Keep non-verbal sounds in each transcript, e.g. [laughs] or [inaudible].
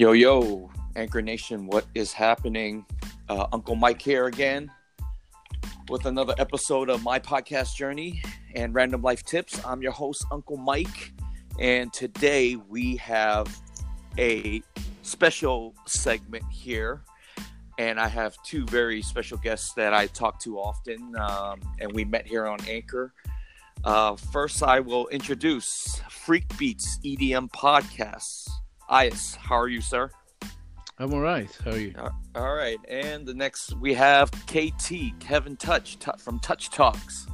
Yo, yo, Anchor Nation, what is happening? Uh, Uncle Mike here again with another episode of my podcast journey and random life tips. I'm your host, Uncle Mike, and today we have a special segment here. And I have two very special guests that I talk to often, um, and we met here on Anchor. Uh, first, I will introduce Freak Beats EDM Podcasts. Ias, how are you, sir? I'm all right. How are you? Uh, all right. And the next we have KT, Kevin Touch t- from Touch Talks.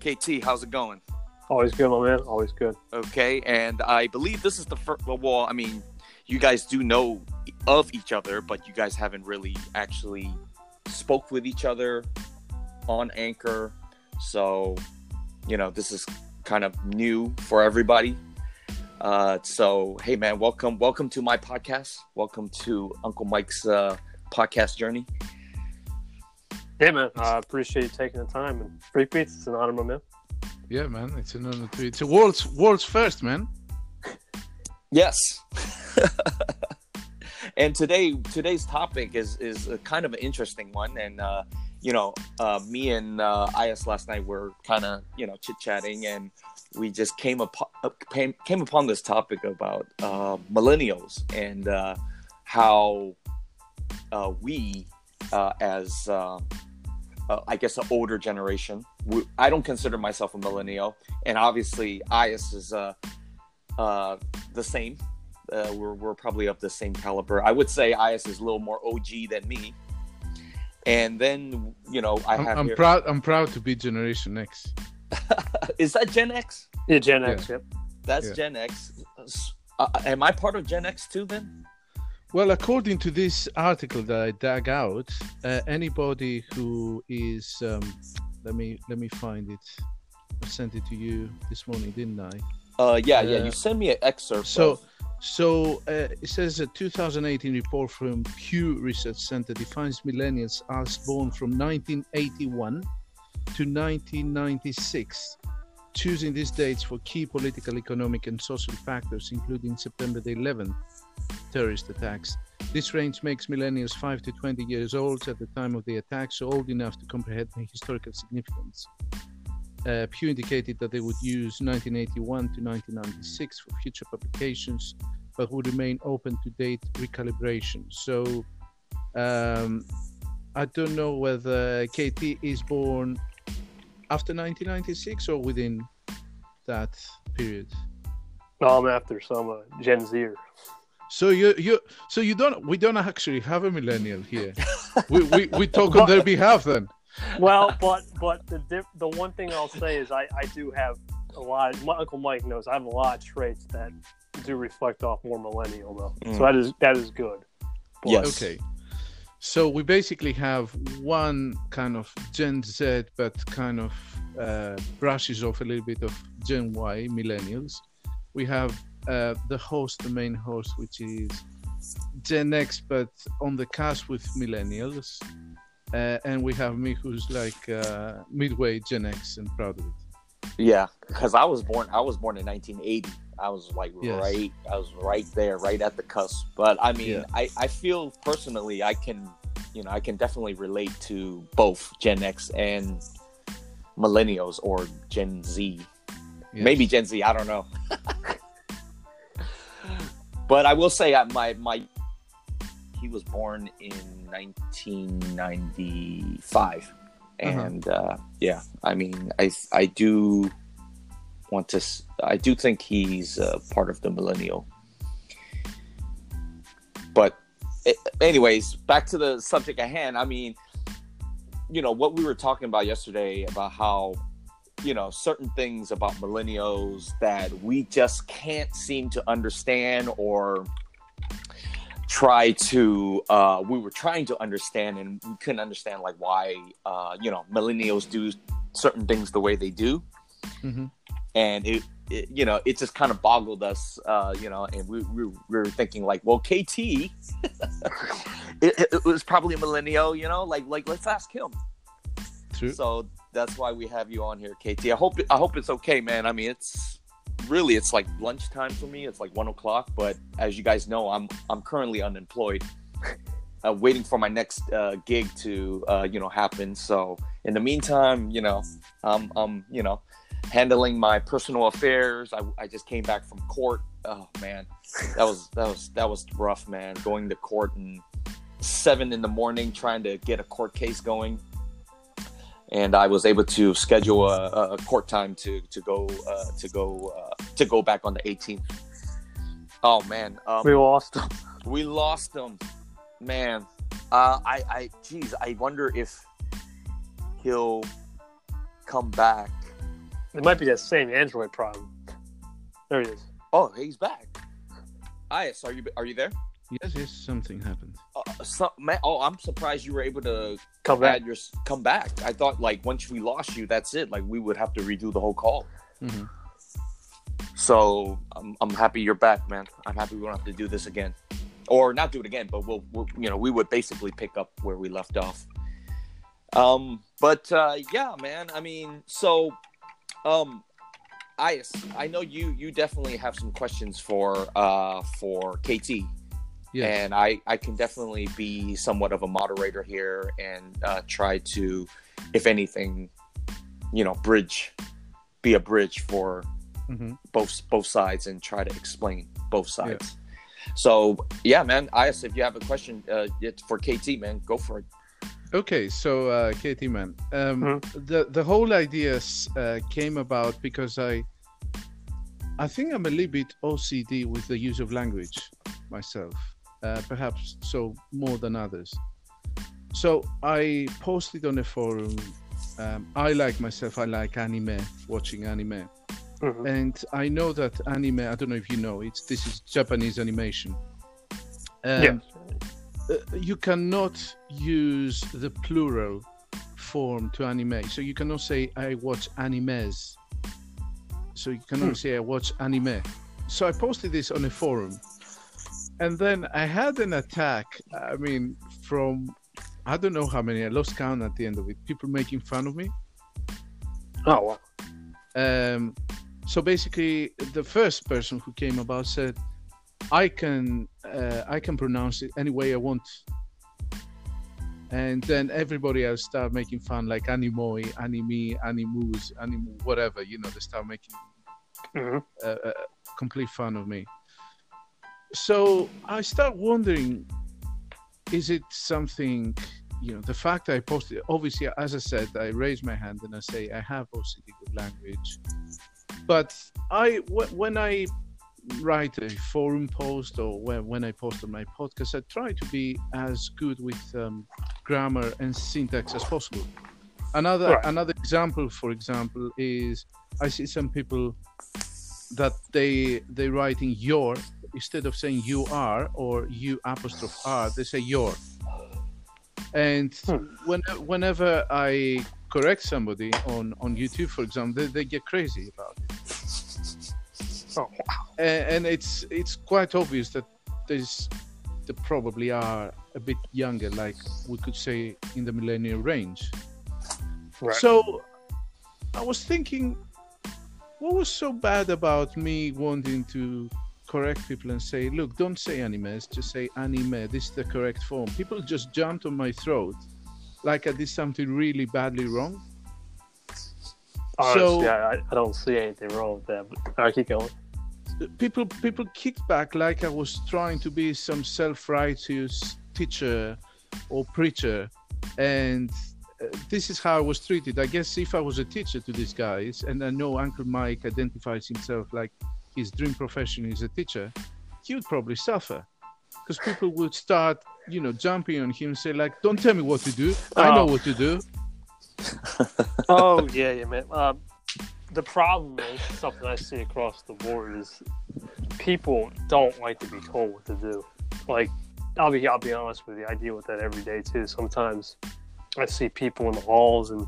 KT, how's it going? Always good, my man. Always good. Okay. And I believe this is the first, well, I mean, you guys do know of each other, but you guys haven't really actually spoke with each other on Anchor. So, you know, this is kind of new for everybody. Uh, so, hey, man, welcome, welcome to my podcast. Welcome to Uncle Mike's uh, podcast journey. Yeah, man. I appreciate you taking the time. And Freak Beats, it's an honor, my man. Yeah, man. It's an honor to. It's a world's world's first, man. Yes. [laughs] and today, today's topic is is a kind of an interesting one, and uh, you know, uh, me and uh, Ias last night were kind of you know chit chatting, and we just came upon came, upon this topic about uh, millennials and uh, how uh, we, uh, as uh, uh, I guess, an older generation, we, I don't consider myself a millennial, and obviously Ias is uh, uh, the same. Uh, we're we're probably of the same caliber. I would say Ias is a little more OG than me. And then you know I I'm, have I'm here- proud. I'm proud to be Generation X. [laughs] is that Gen X? Yeah, Gen X, yep. That's Yeah. Gen X. Uh, am I part of Gen X too then? Well, according to this article that I dug out, uh, anybody who is um, let me let me find it. I sent it to you this morning, didn't I? Uh, yeah, yeah. Uh, You send me an excerpt. so- of- So uh, it says a 2018 report from Pew Research Center defines millennials as born from 1981 to 1996, choosing these dates for key political, economic, and social factors, including September the 11th terrorist attacks. This range makes millennials 5 to 20 years old at the time of the attacks, so old enough to comprehend the historical significance. Uh, Pew indicated that they would use 1981 to 1996 for future publications, but would remain open to date recalibration. So um, I don't know whether KT is born after 1996 or within that period. No, I'm after some uh, Gen Zer. So you you so you don't we don't actually have a millennial here. [laughs] we, we we talk on their behalf then. Well, [laughs] but but the diff- the one thing I'll say is I, I do have a lot. My Uncle Mike knows I have a lot of traits that do reflect off more millennial though. Mm. So that is that is good. But- Yes. Okay. So we basically have one kind of Gen Z, but kind of uh, brushes off a little bit of Gen Y, millennials. We have uh, the host, the main host, which is Gen X, but on the cusp with millennials. Uh, and we have me, who's like uh, midway Gen X and proud of it. Yeah, because I was born. I was born in 1980. I was like Yes. right. I was right there, right at the cusp. But I mean, Yeah. I I feel personally, I can, you know, I can definitely relate to both Gen X and millennials or Gen Z. Yes. Maybe Gen Z. I don't know. [laughs] but I will say, I, my my he was born in 1995, and uh, yeah, I mean, I I do want to. i do think he's uh, part of the millennial. But, a- anyways, back to the subject at hand. I mean, you know what we were talking about yesterday about how you know certain things about millennials that we just can't seem to understand or try to uh we were trying to understand and we couldn't understand like why uh you know millennials do certain things the way they do Mhm. and it, it you know it just kind of boggled us uh you know and we, we, we were thinking like well kt [laughs] it, it, it was probably a millennial you know like like let's ask him True. so that's why we have you on here kt i hope i hope it's okay man i mean it's really it's like lunchtime for me. It's like one o'clock. But as you guys know, I'm I'm currently unemployed, [laughs] uh, waiting for my next uh, gig to uh, you know happen. So in the meantime, you know, I'm I'm you know handling my personal affairs. I, I just came back from court. Oh man, that was that was that was rough, man. Going to court and seven in the morning trying to get a court case going and I was able to schedule a, a court time to to go uh, to go uh, to go back on the 18th. Oh man, um, we lost them. We lost them, man. Uh, I I geez, I wonder if he'll come back. It might be that same Android problem. There he is. Oh, he's back. Ayas, are you are you there? Yes, yes, something happened. So, man, oh, I'm surprised you were able to Come back. your come back. I thought like once we lost you, that's it. Like we would have to redo the whole call. hmm So I'm, I'm happy you're back, man. I'm happy we don't have to do this again, or not do it again. But we'll, we'll you know, we would basically pick up where we left off. Um, but uh, yeah, man. I mean, so, um, Ayas, I know you you definitely have some questions for uh for KT. Yeah. And I, I can definitely be somewhat of a moderator here and uh, try to, if anything, you know, bridge, be a bridge for hmm both both sides and try to explain both sides. So yeah, man. Ayas, if you have a question, uh, it's for KT, man, go for it. Okay, so uh, KT, man, um, Mhm. the the whole idea s- uh, came about because I, I think I'm a little bit OCD with the use of language myself, uh, perhaps so more than others. So I posted on a forum. Um, I like myself. I like anime, watching anime, Mhm. and I know that anime. I don't know if you know. It's this is Japanese animation. Um, yeah. uh, you cannot use the plural form to anime. So you cannot say I watch animes. So you cannot Hmm. say I watch anime. So I posted this on a forum, and then I had an attack. I mean, from I don't know how many. I lost count at the end of it. People making fun of me. Oh wow. Um, so basically, the first person who came about said, "I can uh, I can pronounce it any way I want," and then everybody else start making fun, like animoi, anime, animus, animu, whatever. You know, they start making hmm uh, uh, complete fun of me. So I start wondering, is it something? You know, the fact I posted. Obviously, as I said, I raise my hand and I say I have OCD with language, but I when I write a forum post or when, when I post on my podcast, I try to be as good with um, grammar and syntax as possible. Another Right. another example, for example, is I see some people that they they write in your instead of saying you are or you apostrophe are, they say your. And Hmm. when, whenever I correct somebody on, on YouTube, for example, they, they get crazy about it Oh wow. and, and it's it's quite obvious that there's they probably are a bit younger, like we could say in the millennial range. Right. So I was thinking, what was so bad about me wanting to correct people and say, look, don't say animes, just say anime. This is the correct form. People just jumped on my throat like I did something really badly wrong. Honestly, so- I, I- I don't see anything wrong with that. But right, keep going. people people kicked back like I was trying to be some self-righteous teacher or preacher, and uh, this is how I was treated. I guess if I was a teacher to these guys, and I know Uncle Mike identifies himself like his dream profession is a teacher, he would probably suffer because people would start, you know, jumping on him and say like, "Don't tell me what to do. I know Oh. what to do." [laughs] oh yeah, yeah, man. Um, the problem is something I see across the board is people don't like to be told what to do. Like, I'll be I'll be honest with you, I deal with that every day too. Sometimes I see people in the halls and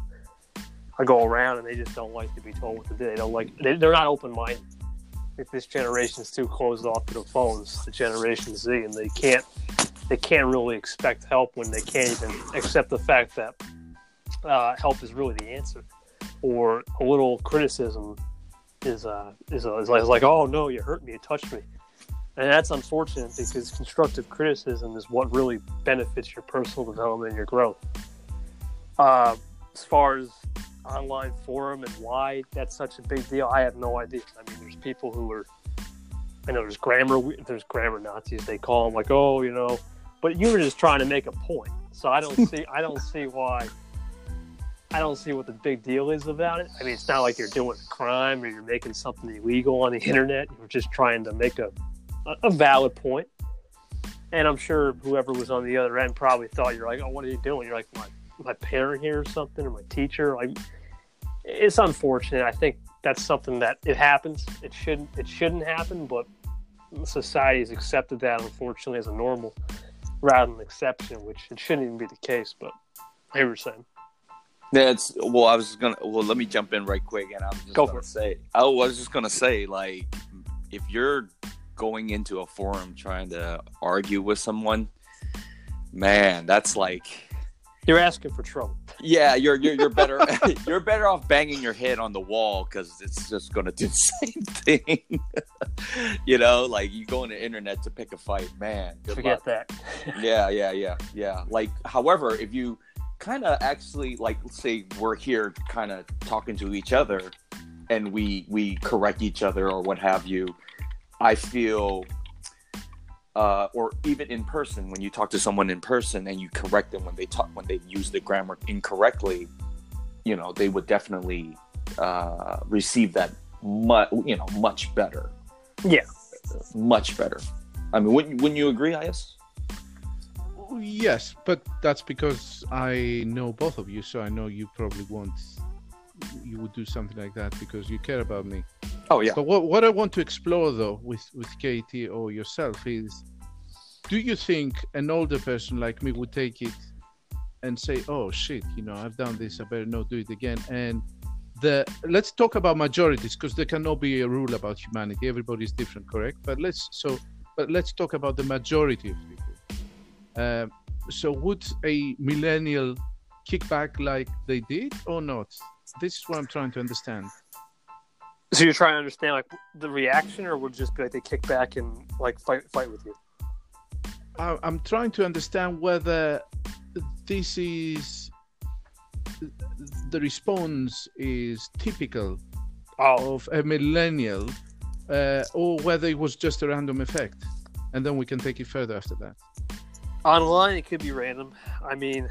I go around and they just don't like to be told what to do. They don't like they, they're not open minded. If this generation is too closed off to the phones, the Generation Z, and they can't they can't really expect help when they can't even accept the fact that uh, help is really the answer, or a little criticism is uh is, uh, is like, is like oh no you hurt me you touched me. And that's unfortunate because constructive criticism is what really benefits your personal development and your growth. Uh, as far as online forum and why that's such a big deal i have no idea i mean there's people who are i know there's grammar there's grammar nazis they call them like oh you know but you were just trying to make a point so i don't see i don't see why I don't see what the big deal is about it. I mean, it's not like you're doing a crime or you're making something illegal on the internet. You're just trying to make a, a valid point. And I'm sure whoever was on the other end probably thought you're like, oh, what are you doing? You're like my my parent here or something or my teacher. Like, it's unfortunate. I think that's something that it happens. It shouldn't it shouldn't happen, but society has accepted that unfortunately as a normal rather than an exception, which it shouldn't even be the case. But I hear what you're saying. That's well. I was gonna. Well, let me jump in right quick, and I'm just Go gonna for it. say. I was just gonna say, like, if you're going into a forum trying to argue with someone, man, that's like, You're asking for trouble. yeah, you're you're you're better. [laughs] [laughs] you're better off banging your head on the wall because it's just gonna do [laughs] the same thing. you know, like you go on the internet to pick a fight, man. Forget luck. that. yeah yeah yeah yeah like however if you kind of actually like let's say we're here kind of talking to each other and we we correct each other or what have you i feel uh, or even in person when you talk to someone in person and you correct them when they talk when they use the grammar incorrectly you know they would definitely uh, receive that much you know much better Yeah. much better i mean wouldn't, wouldn't you agree is Yes, but that's because I know both of you, so I know you probably won't. You would do something like that because you care about me. oh yeah But what what I want to explore though with with KT or yourself is, do you think an older person like me would take it and say, "Oh shit, you know, I've done this. I better not do it again." And the let's talk about majorities because there cannot be a rule about humanity. Everybody's different, correct? But let's so but let's talk about the majority of people. Um, so would a millennial kick back like they did or not? This is what I'm trying to understand. So you're trying to understand like the reaction, or would it just be like they kick back and like fight fight with you? I- I'm trying to understand whether this is the response is typical Oh, of a millennial uh, or whether it was just a random effect and then we can take it further after that online it could be random. I mean,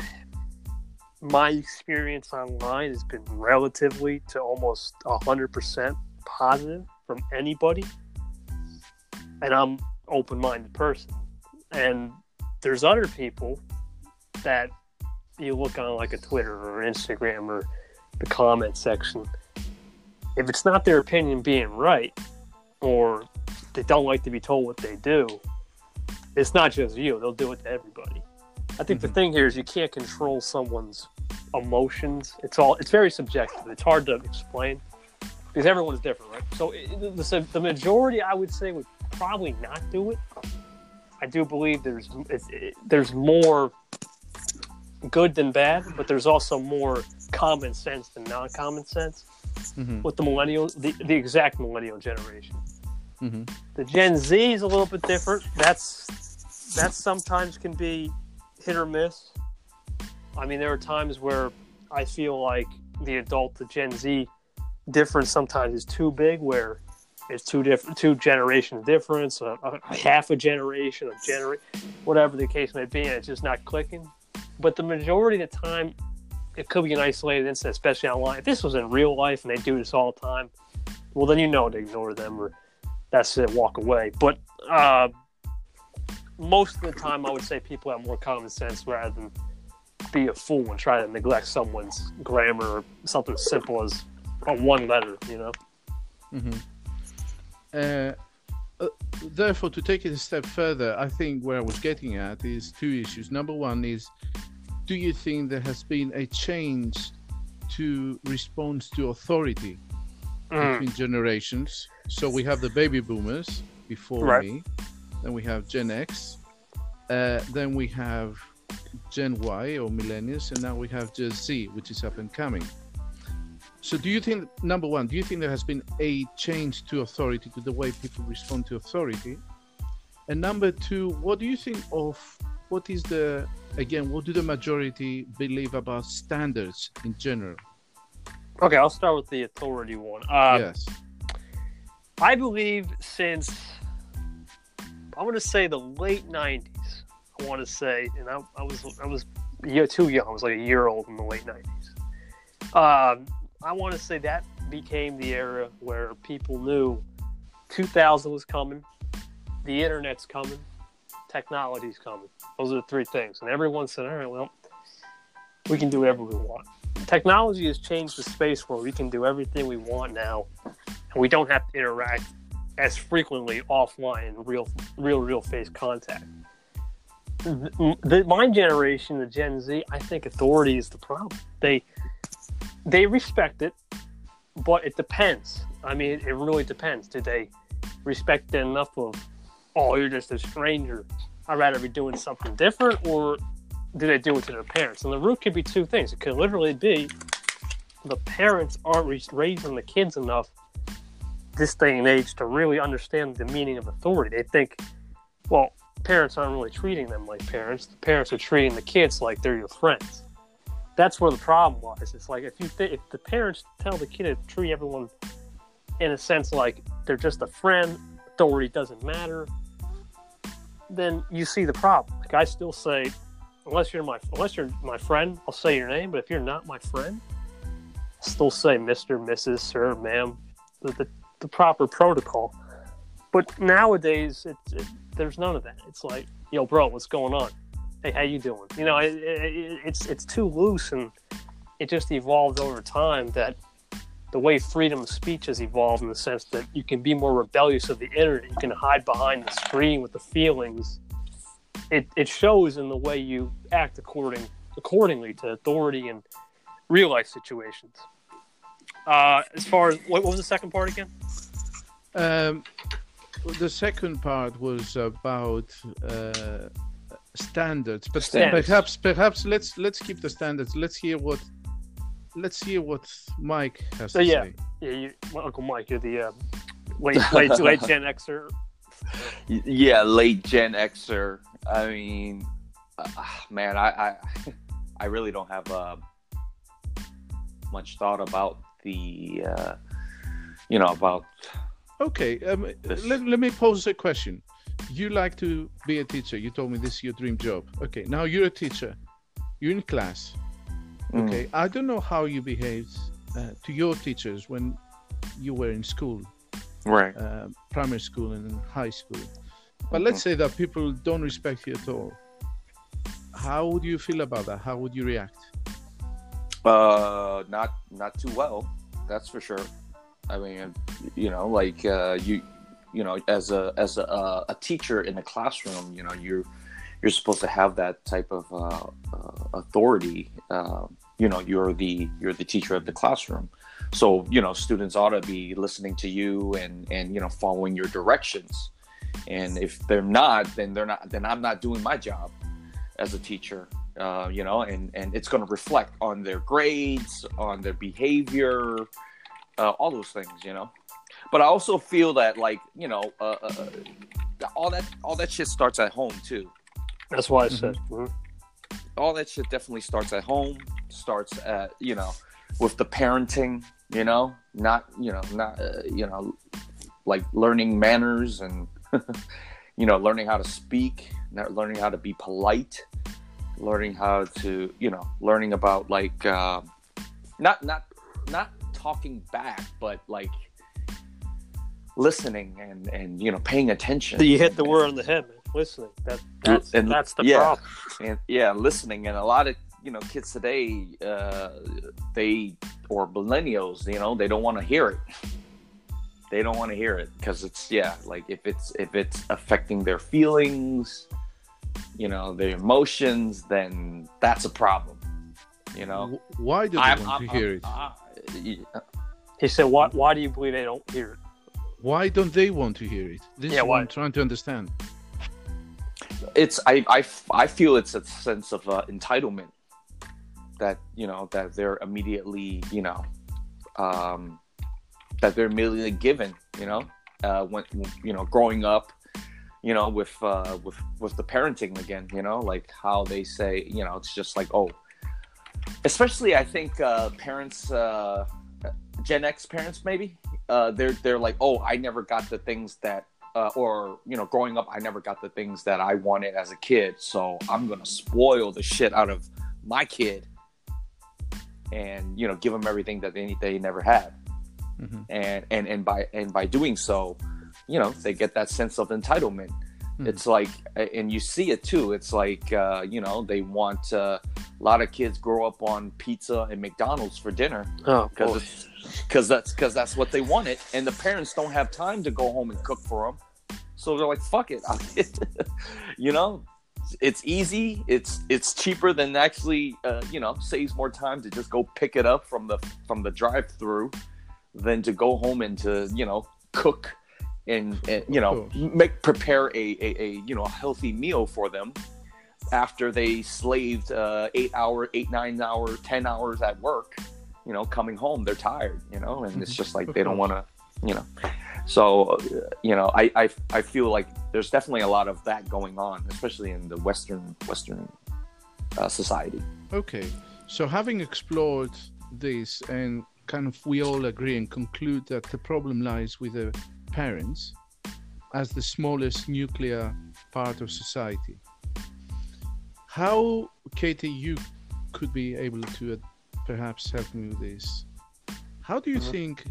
my experience online has been relatively to almost hundred percent positive from anybody, and I'm open-minded person. And there's other people that you look on like a Twitter or Instagram or the comment section. If it's not their opinion being right, or they don't like to be told what they do, it's not just you. They'll do it to everybody. I think the thing here is you can't control someone's emotions. It's all it's very subjective. It's hard to explain because everyone's different, right? So it, the, the majority, I would say, would probably not do it. I do believe there's it, there's more good than bad, but there's also more common sense than non-common sense mm-hmm. with the millennial, the, the exact millennial generation. Mm-hmm. The Gen Z is a little bit different. That's that sometimes can be hit or miss. I mean, there are times where I feel like the adult to Gen Z difference sometimes is too big, where it's two different, two generation difference, a, a, half a generation, a gener, whatever the case may be, and it's just not clicking. But the majority of the time, it could be an isolated incident, especially online. If this was in real life and they do this all the time, well, then you know to ignore them or that's it, walk away. But uh, most of the time, I would say people have more common sense rather than be a fool and try to neglect someone's grammar or something as simple as one letter, you know? Mm-hmm. Uh, uh, therefore, to take it a step further, I think where I was getting at is two issues. Number one is, do you think there has been a change to response to authority Mm. between generations? So we have the baby boomers before Right. me, then we have Gen X, uh, then we have Gen Y or millennials, and now we have Gen Z, which is up and coming. So, do you think number one? Do you think there has been a change to authority, to the way people respond to authority? And number two, what do you think of what is the again? What do the majority believe about standards in general? Okay, I'll start with the authority one. Uh, yes. I believe since I want to say the late '90s. I want to say, and I, I was I was too young. I was like a year old in the late '90s. Um, I want to say that became the era where people knew 2000 was coming, the internet's coming, technology's coming. Those are the three things, and everyone said, "All right, well, we can do whatever we want." Technology has changed the space where we can do everything we want now, and we don't have to interact as frequently offline real, real, real face contact. The, the, my generation, the Gen Z, I think authority is the problem. They they respect it, but it depends. I mean, it really depends. Do they respect it enough of, oh, you're just a stranger. I'd rather be doing something different, or do they do it to their parents? And the root could be two things. It could literally be the parents aren't raising the kids enough this day and age to really understand the meaning of authority. They think, well, parents aren't really treating them like parents. The parents are treating the kids like they're your friends. That's where the problem lies. It's like if you th- if the parents tell the kid to treat everyone in a sense like they're just a friend, authority doesn't matter, then you see the problem. Like I still say, unless you're my unless you're my friend, I'll say your name. But if you're not my friend, I still say Mister, Mrs., Sir, Ma'am. The, the, the proper protocol. But nowadays, it, there's none of that. It's like, yo, bro, what's going on? Hey, how you doing? You know, it, it's it's too loose, and it just evolved over time. That the way freedom of speech has evolved in the sense that you can be more rebellious of the internet. You can hide behind the screen with the feelings. It it shows in the way you act according accordingly to authority and real life situations. Uh, as far as what, what was the second part again? Um, the second part was about uh, standards, but Standards. perhaps perhaps let's let's keep the standards. Let's hear what let's hear what Mike has So, to yeah. say. Yeah, you, well, Uncle Mike, you're the uh, late late [laughs] late Gen Xer. Yeah, late Gen Xer. I mean, uh, man, I, I I really don't have uh, much thought about the uh, you know about Okay, um, let, let me pose a question. You like to be a teacher. You told me this is your dream job. Okay, now you're a teacher. You're in class. mm, Okay, I don't know how you behaved uh, to your teachers when you were in school, right. uh, primary school and high school. But let's say that people don't respect you at all. How would you feel about that? How would you react? Uh, not not too well. That's for sure. I mean, you know, like uh, you, you know, as a as a, a teacher in a classroom, you know, you're you're supposed to have that type of uh, uh, authority. Uh, you know, you're the you're the teacher of the classroom, so you know, students ought to be listening to you and and you know, following your directions. And if they're not, then they're not. Then I'm not doing my job as a teacher uh, you know, and and it's going to reflect on their grades, on their behavior, uh, all those things, you know. But I also feel that, like, you know, uh, uh, uh, all that all that shit starts at home too. That's why I said. mhm. All that shit definitely starts at home. Starts at you know, with the parenting, you know, not you know, not uh, you know, like learning manners and [laughs] you know, learning how to speak, not learning how to be polite, learning how to you know, learning about like uh, not not not talking back, but like listening and and you know, paying attention. You hit the word on the head, man. Listening. That that's And- that's the yeah. problem. and yeah listening and a lot of you know kids today uh they or millennials you know they don't want to hear it they don't want to hear it because it's yeah like if it's if it's affecting their feelings you know the emotions then that's a problem you know Why do they I'm- want I'm- to hear it? I'm- He said, "Why? Why do you believe they don't hear it?" Why don't they want to hear it? This Yeah, is what why? I'm trying to understand. it's I, I i feel it's a sense of uh, entitlement that you know that they're immediately you know um, that they're immediately given. You know, uh, when you know growing up, you know, with uh, with with the parenting again. You know, like how they say, you know, it's just like oh, especially I think uh, parents, uh, Gen X parents maybe, uh, they're they're like oh I never got the things that. Uh, or you know, growing up, I never got the things that I wanted as a kid, so I'm gonna spoil the shit out of my kid, and you know, give them everything that they they never had mm-hmm. and and and by and by doing so, you know, they get that sense of entitlement. Mm-hmm. It's like, and you see it too. It's like, uh, you know, they want uh, a lot of kids grow up on pizza and McDonald's for dinner. Oh, because because that's because that's what they wanted, and the parents don't have time to go home and cook for them. So they're like, "Fuck it," [laughs] you know. It's easy. It's it's cheaper than actually, uh, you know, saves more time to just go pick it up from the from the drive-through than to go home and to you know cook and, and you know make prepare a, a, a, you know a healthy meal for them after they slaved uh, eight hour eight nine hours ten hours at work you know coming home they're tired you know and it's [laughs] just like they don't want to you know. So you know I, I i feel like there's definitely a lot of that going on especially in the western western uh, society. Okay. So having explored this and kind of we all agree and conclude that the problem lies with the parents as the smallest nuclear part of society. How, KT, you could be able to uh, perhaps help me with this. How do you uh-huh. think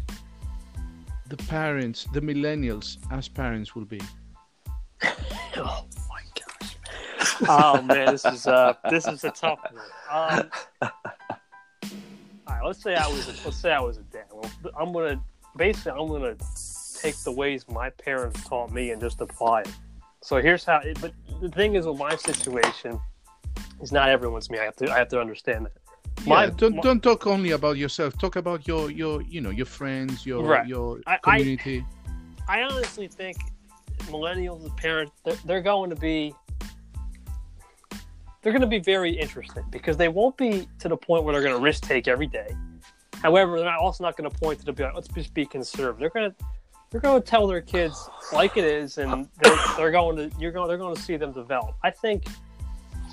the parents, the millennials, as parents will be? [laughs] oh my gosh! [laughs] Oh man, this is uh, this is a tough one. Um, all right, let's say I was a, let's say I was a dad. Well, I'm gonna basically I'm gonna take the ways my parents taught me and just apply it. So here's how. It, but the thing is, with my situation, is not everyone's me. I have to I have to understand that. My, yeah, don't my, don't talk only about yourself. Talk about your your you know your friends, your right. your community. I, I honestly think millennials, parents, they're, they're going to be they're going to be very interesting because they won't be to the point where they're going to risk take every day. However, they're not also not going to point to the be like, let's just be conservative. They're going to they're going to tell their kids like it is, and they're, they're going to you're going they're going to see them develop. I think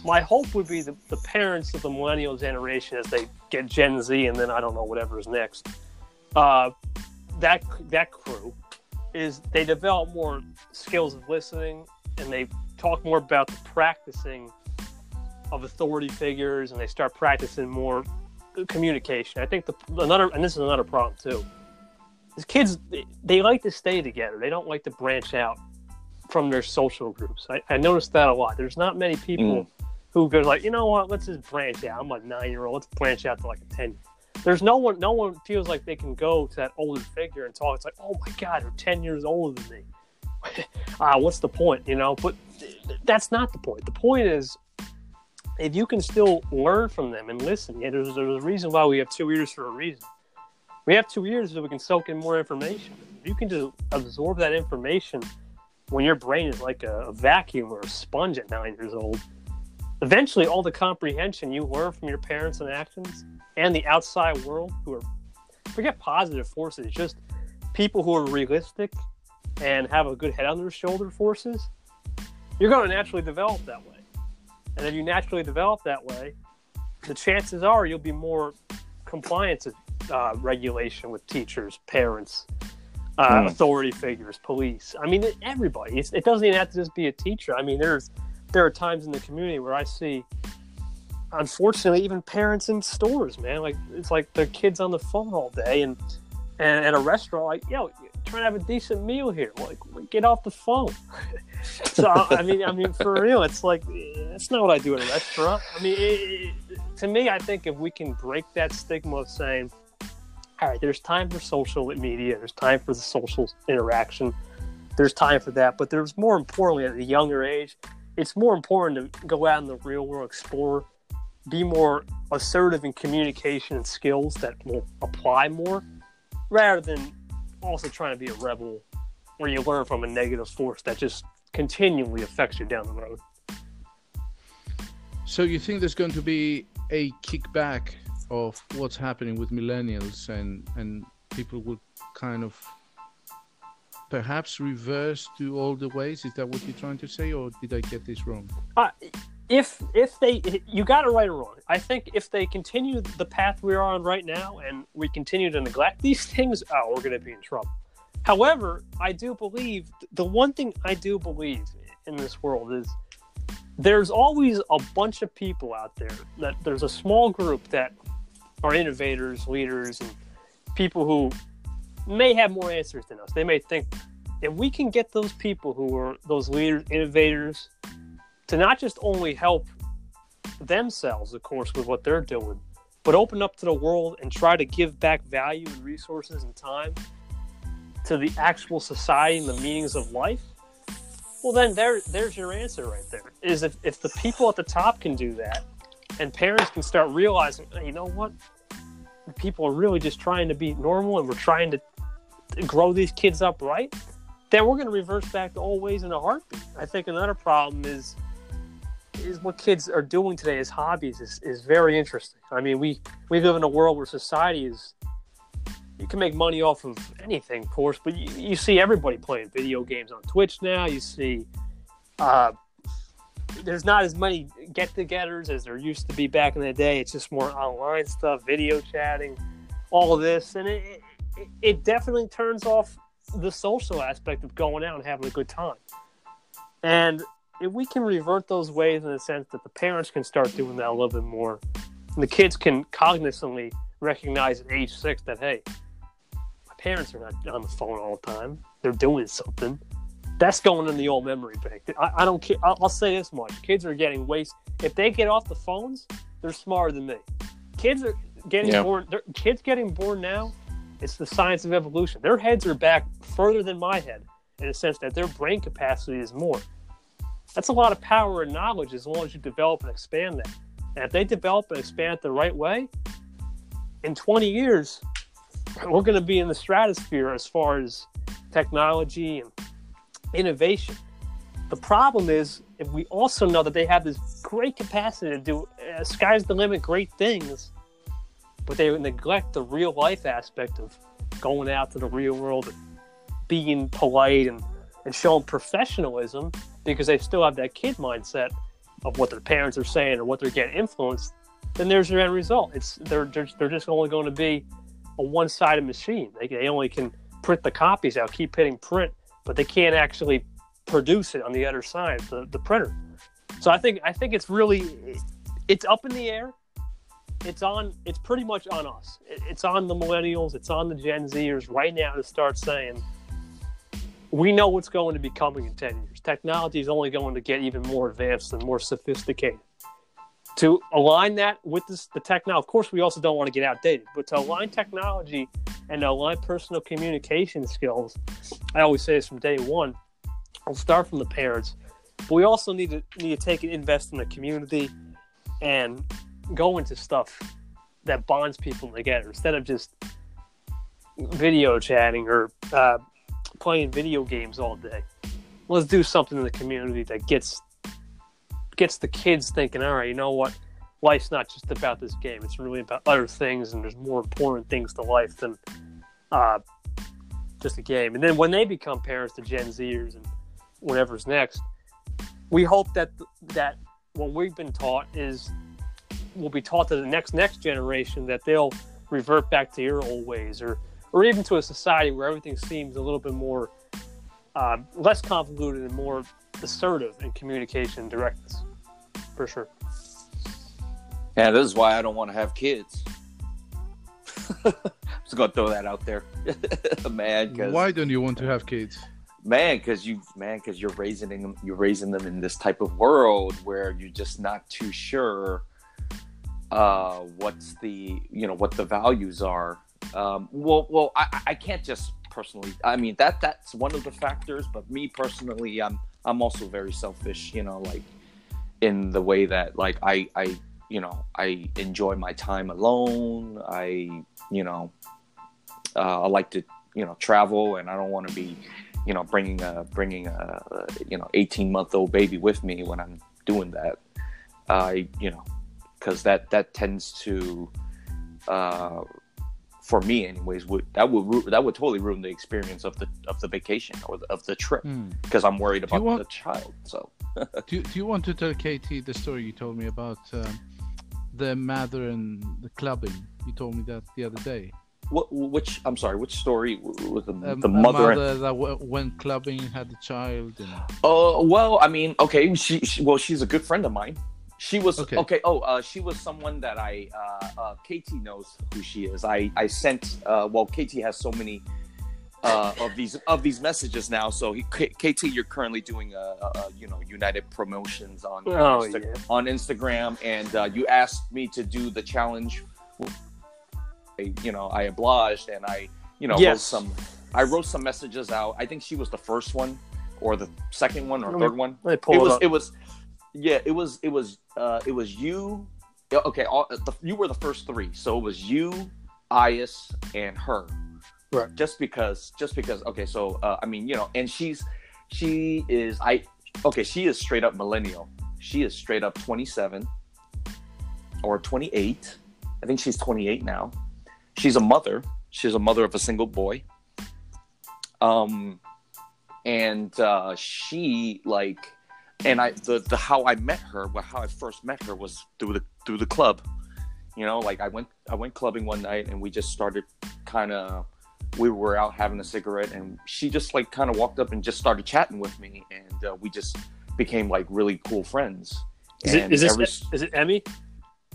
my hope would be the, the parents of the millennial generation as they get Gen Z, and then I don't know whatever is next. Uh, that that crew is they develop more skills of listening, and they talk more about the practicing of authority figures and they start practicing more communication. I think the another and this is another problem too. Kids they, like to stay together. They don't like to branch out from their social groups. I, I noticed that a lot. There's not many people mm. who go like, you know what, let's just branch out. I'm a nine year old. Let's branch out to like a ten. There's no one. No one feels like they can go to that older figure and talk. It's like, oh my god, they're ten years older than me. [laughs] ah, what's the point? You know, but that's not the point. The point is if you can still learn from them and listen, yeah, there's, there's a reason why we have two ears for a reason. We have two ears so we can soak in more information. You can just absorb that information when your brain is like a, vacuum or a sponge at nine years old. Eventually, all the comprehension you learn from your parents' and actions and the outside world, who are forget positive forces, just people who are realistic and have a good head on their shoulder forces, you're going to naturally develop that way. And if you naturally develop that way, the chances are you'll be more compliant uh, regulation with teachers, parents, uh, mm. authority figures, police. I mean, everybody. It's, it doesn't even have to just be a teacher. I mean, there's there are times in the community where I see, unfortunately, even parents in stores, man. Like it's like their kids on the phone all day, and and at a restaurant, like yo, trying to have a decent meal here. Like, get off the phone. [laughs] so I mean, I mean, for real, it's like that's not what I do at a restaurant. I mean, it, it, to me, I think if we can break that stigma of saying, all right, there's time for social media, there's time for the social interaction, there's time for that, but there's more importantly at a younger age, it's more important to go out in the real world, explore, be more assertive in communication and skills that will apply more, rather than also trying to be a rebel where you learn from a negative force that just continually affects you down the road. So you think there's going to be a kickback of what's happening with millennials and and people would kind of perhaps reverse to older ways is that what you're trying to say or did i get this wrong Uh, if if they you got it right or wrong. I think if they continue the path we're on right now and we continue to neglect these things, oh, we're going to be in trouble. However, I do believe the one thing I do believe in this world is there's always a bunch of people out there that there's a small group that are innovators, leaders, and people who may have more answers than us. They may think if we can get those people who are those leaders, innovators, to not just only help themselves, of course, with what they're doing, but open up to the world and try to give back value and resources and time to the actual society and the meanings of life. Well, then there, there's your answer right there. Is if, if the people at the top can do that, and parents can start realizing, "Hey, you know what, people are really just trying to be normal, and we're trying to grow these kids up right, then we're going to reverse back to old ways in a heartbeat. I think another problem is is what kids are doing today as hobbies is, is very interesting. I mean, we, we live in a world where society is you can make money off of anything, of course, but you, you see everybody playing video games on Twitch now. You see uh, there's not as many get-togethers as there used to be back in the day. It's just more online stuff, video chatting, all this, and it, it, it definitely turns off the social aspect of going out and having a good time. And if we can revert those ways in the sense that the parents can start doing that a little bit more, and the kids can cognizantly recognize at age six that hey, my parents are not on the phone all the time; they're doing something. That's going in the old memory bank. I, I don't care. I'll, I'll say this much: kids are getting waste. If they get off the phones, they're smarter than me. Kids are getting Yeah. born. Kids getting born now. It's the science of evolution. Their heads are back further than my head in a sense that their brain capacity is more. That's a lot of power and knowledge as long as you develop and expand that. And if they develop and expand it the right way, in 20 years, we're going to be in the stratosphere as far as technology and innovation. The problem is, if we also know that they have this great capacity to do uh, sky's the limit great things, but they neglect the real life aspect of going out to the real world and being polite and, and showing professionalism because they still have that kid mindset of what their parents are saying or what they're getting influenced, then there's your end result. It's they're they're, they're just only going to be a one-sided machine. They, they only can print the copies out, keep hitting print, but they can't actually produce it on the other side, the, the printer. So I think I think it's really it's up in the air. It's on. It's pretty much on us. It's on the millennials. It's on the Gen Zers right now to start saying, we know what's going to be coming in ten years. Technology is only going to get even more advanced and more sophisticated. To align that with this, the technology, of course, we also don't want to get outdated, but to align technology and to align personal communication skills, I always say this from day one. I'll start from the parents, but we also need to need to take and invest in the community and go into stuff that bonds people together instead of just video chatting or uh, playing video games all day. Let's do something in the community that gets gets the kids thinking. All right, you know what? Life's not just about this game. It's really about other things, and there's more important things to life than uh, just a game. And then when they become parents, to Gen Zers and whatever's next, we hope that that what we've been taught is will be taught to the next next generation that they'll revert back to your old ways or or even to a society where everything seems a little bit more uh, less convoluted and more assertive in communication and directness for sure Yeah, this is why I don't want to have kids. I'm [laughs] just gonna throw that out there, [laughs] man. Why don't you want to have kids? man, because you man, because you're raising them, you're raising them in this type of world where you're just not too sure uh, what's the you know what the values are. Um, well, well, I, I- I can't just personally. I mean that that's one of the factors, but me personally, I'm I'm also very selfish. You know, like in the way that like I I you know I enjoy my time alone. I you know uh, I like to you know travel, and I don't want to be you know bringing a bringing a, you know 18 month old baby with me when I'm doing that. I you know because that that tends to uh, for me, anyways, would that would ru- that would totally ruin the experience of the of the vacation or the, of the trip Hmm. because I'm worried about want- the child. So [laughs] Do, do you want to tell KT the story you told me about um, the mother and the clubbing? You told me that the other day. what? Which I'm sorry, which story was the, Um, the a mother? and- that w- went clubbing, had a child, and Uh, well, I mean, okay, she, she well, she's a good friend of mine. She was Okay. okay. oh, uh, she was someone that I uh, uh, Katie knows who she is. I I sent. Uh, well, Katie has so many uh, of these of these messages now. So he, K- KT, you're currently doing a, a, a you know United Promotions on Oh, Insta- yeah. on Instagram, and uh, you asked me to do the challenge. I- You know, I obliged, and I you know wrote some. I wrote some messages out. I think she was the first one, or the second one, or Let third one. Let me pull It was. up. It was. Yeah, it was. It was. Uh, it was you. Okay, all, the, you were the first three. So it was you, Ias, and her. Right. Just because. Just because. Okay, so uh, I mean, you know, and she's, she is. I. Okay, she is straight up millennial. She is straight up twenty seven. Or twenty eight. I think she's twenty eight now. She's a mother. She's a mother of a single boy. Um, and uh, she like and I the, the how I met her, how I first met her was through the through the club. You know, like I went I went clubbing one night and we just started kind of we were out having a cigarette and she just like kind of walked up and just started chatting with me and uh, we just became like really cool friends. Is it, And is this every- is it Emmy?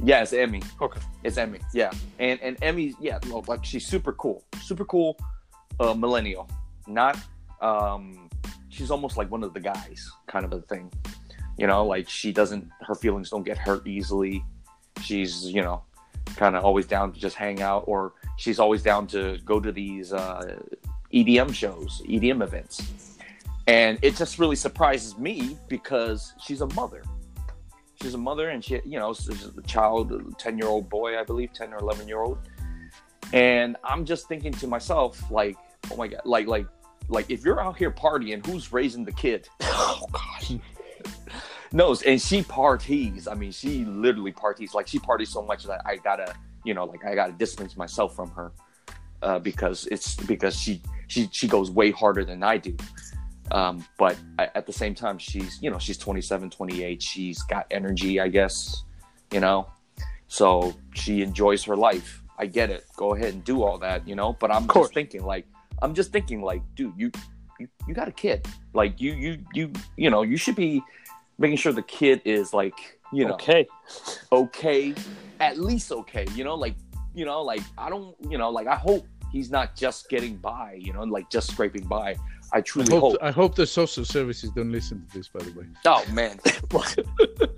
yeah, it's Emmy. Okay. It's Emmy. Yeah, and and Emmy, yeah, no, like she's super cool, super cool, uh, millennial. Not, um, she's almost like one of the guys, kind of a thing. You know, like she doesn't, her feelings don't get hurt easily. She's, you know, kind of always down to just hang out, or she's always down to go to these uh, EDM shows, EDM events, and it just really surprises me because she's a mother. She's a mother and she you know she's a child a 10 year old boy i believe 10 or 11 year old and i'm just thinking to myself like oh my god like like like if you're out here partying who's raising the kid? [laughs] Oh gosh. No and she parties. I mean she literally parties. Like she parties so much that i gotta you know like i gotta distance myself from her uh, because it's because she she she goes way harder than i do. Um, but I, at the same time she's you know she's 27 28 she's got energy i guess you know? So she enjoys her life. I get it. Go ahead and do all that you know? But i'm just thinking like i'm just thinking like dude you you, you got a kid. Like you you you you know you should be making sure the kid is like you know Okay. okay, at least okay, you know, like, you know, like I don't, you know, like I hope he's not just getting by, you know, like just scraping by. I I truly hope, hope. I hope the social services don't listen to this. By the way, Oh man. [laughs]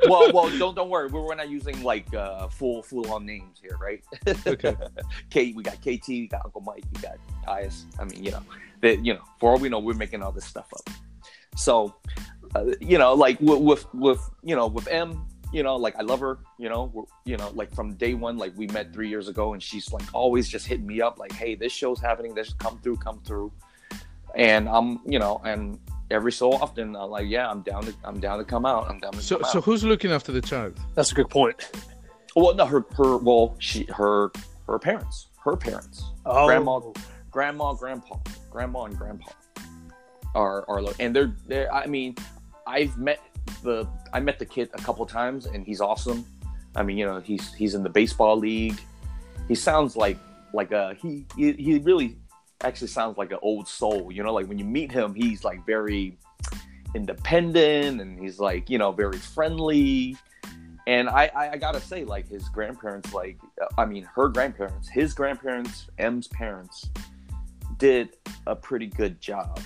well, well, don't don't worry. We're, we're not using like uh, full full on names here, right? okay. [laughs] Kate, we got KT, we got Uncle Mike, we got Ias. I mean, you know, that you know, for all we know, we're making all this stuff up. So, uh, you know, like with, with with you know with M, you know, like I love her. You know, we're, you know, like from day one, like we met three years ago, and she's like always just hitting me up, like, hey, this show's happening, this come through, come through, and I'm, you know, and every so often, I'm like, yeah, I'm down to, I'm down to come out, I'm down to So, come so out. who's looking after the child? That's a good point. Well, no, her, her, well, she, her, her parents, her parents. Oh, Grandma- grandma, grandpa, grandma, and grandpa are are lo- and they're they're. I mean, I've met the I met the kid a couple times, and he's awesome. I mean, you know, he's he's in the baseball league. He sounds like like a he he, he really actually sounds like an old soul. You know, like when you meet him, he's like very independent, and he's like you know very friendly. And I, I, I gotta say, like his grandparents, like I mean, her grandparents, his grandparents, M's parents, did a pretty good job.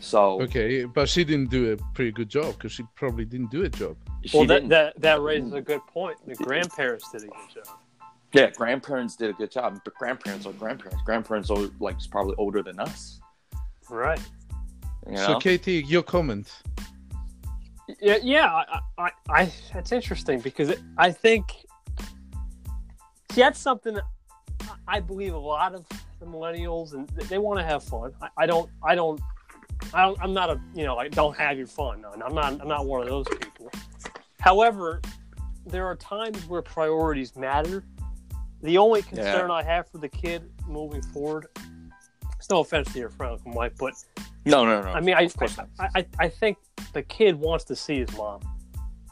So Okay, but she didn't do a pretty good job because she probably didn't do a job. she Well, that, that that raises a good point. The grandparents did a good job. yeah, grandparents did a good job, but grandparents are grandparents. Grandparents are like probably older than us. Right. You So, know? Katie, your comment. Yeah, yeah. I, I, I that's interesting because it, I think see, that's something that I believe a lot of the millennials and they want to have fun. I, I don't, I don't, I I'm not a, you know, like don't have your fun. No, I'm not, I'm not one of those people. However, there are times where priorities matter, The only concern I have for the kid moving forward, it's no offense to your friend, Mike, but No, no, no. I mean, I, of course not. I, I, I think the kid wants to see his mom.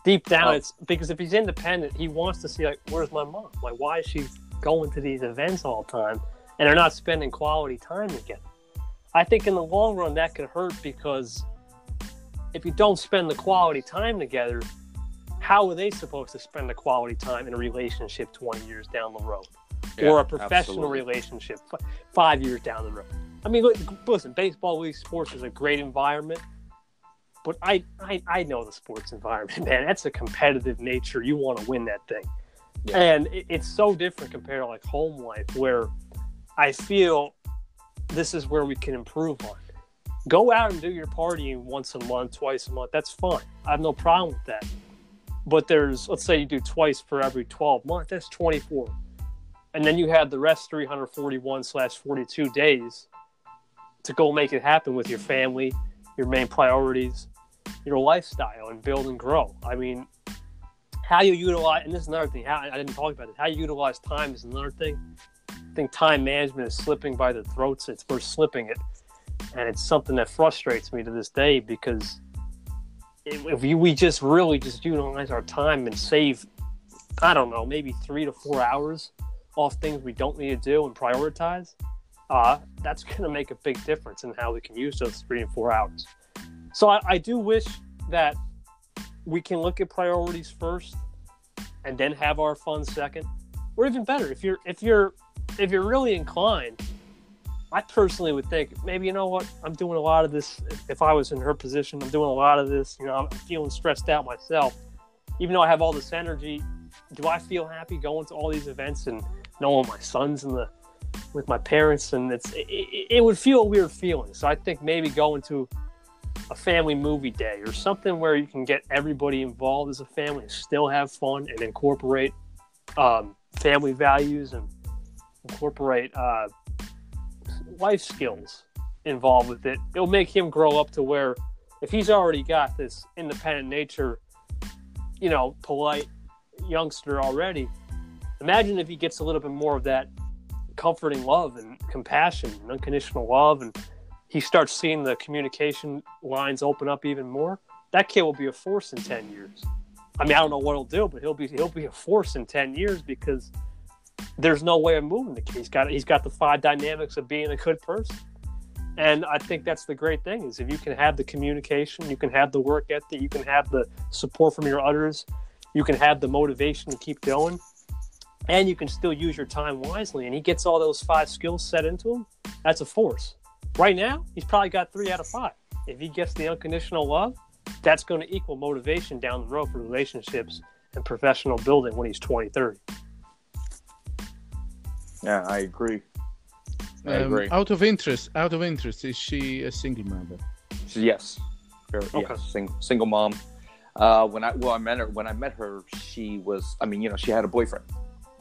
Deep down, Oh. it's because if he's independent, he wants to see like, where's my mom? Like, why is she going to these events all the time, and they're not spending quality time together? I think in the long run that could hurt because if you don't spend the quality time together, how are they supposed to spend the quality time in a relationship 20 years down the road? Yeah, or a professional absolutely. relationship five years down the road. I mean, listen, baseball, league sports is a great environment, but I, I, I know the sports environment, [laughs] man. That's a competitive nature. You want to win that thing, Yeah. and it, it's so different compared to like home life, where I feel this is where we can improve on. Go out and do your partying once a month, twice a month. That's fine. I have no problem with that. But there's, let's say you do twice for every 12 months. That's 24 and then you had the rest 341 slash 42 days to go make it happen with your family your main priorities your lifestyle and build and grow i mean how you utilize and this is another thing how i didn't talk about it how you utilize time is another thing i think time management is slipping by the throats it's we're slipping it and it's something that frustrates me to this day because if we we just really just utilize our time and save i don't know maybe three to four hours off things we don't need to do and prioritize, uh, that's [laughs] going to make a big difference in how we can use those three and four hours. So I, I do wish that we can look at priorities first and then have our fun second, or even better, if you're if you're if you're really inclined. I personally would think maybe you know what I'm doing a lot of this. If, I was in her position, I'm doing a lot of this. You know, I'm feeling stressed out myself. Even though I have all this energy, do I feel happy going to all these events and knowing my sons and the with my parents and it's it, it, it would feel a weird feeling so i think maybe going to a family movie day or something where you can get everybody involved as a family and still have fun and incorporate um, family values and incorporate uh, life skills involved with it. It'll make him grow up to where if he's already got this independent nature you know polite youngster already imagine if he gets a little bit more of that comforting love and compassion and unconditional love and he starts seeing the communication lines open up even more. That kid will be a force in 10 years. I mean i don't know what he'll do but he'll be he'll be a force in 10 years because there's no way of moving the kid he's got he's got the five dynamics of being a good person and i think that's the great thing is if you can have the communication you can have the work ethic you can have the support from your others you can have the motivation to keep going and you can still use your time wisely. And he gets all those five skills set into him. That's a force. Right now, he's probably got three out of five. If he gets the unconditional love, that's going to equal motivation down the road for relationships and professional building when he's 20, 30. Yeah, I agree. I Um, agree. out of interest, out of interest, is she a single mother? Yes. Very- Okay. yes, sing, single mom. Uh, when I well, I met her. When I met her, she was. I mean, you know, she had a boyfriend.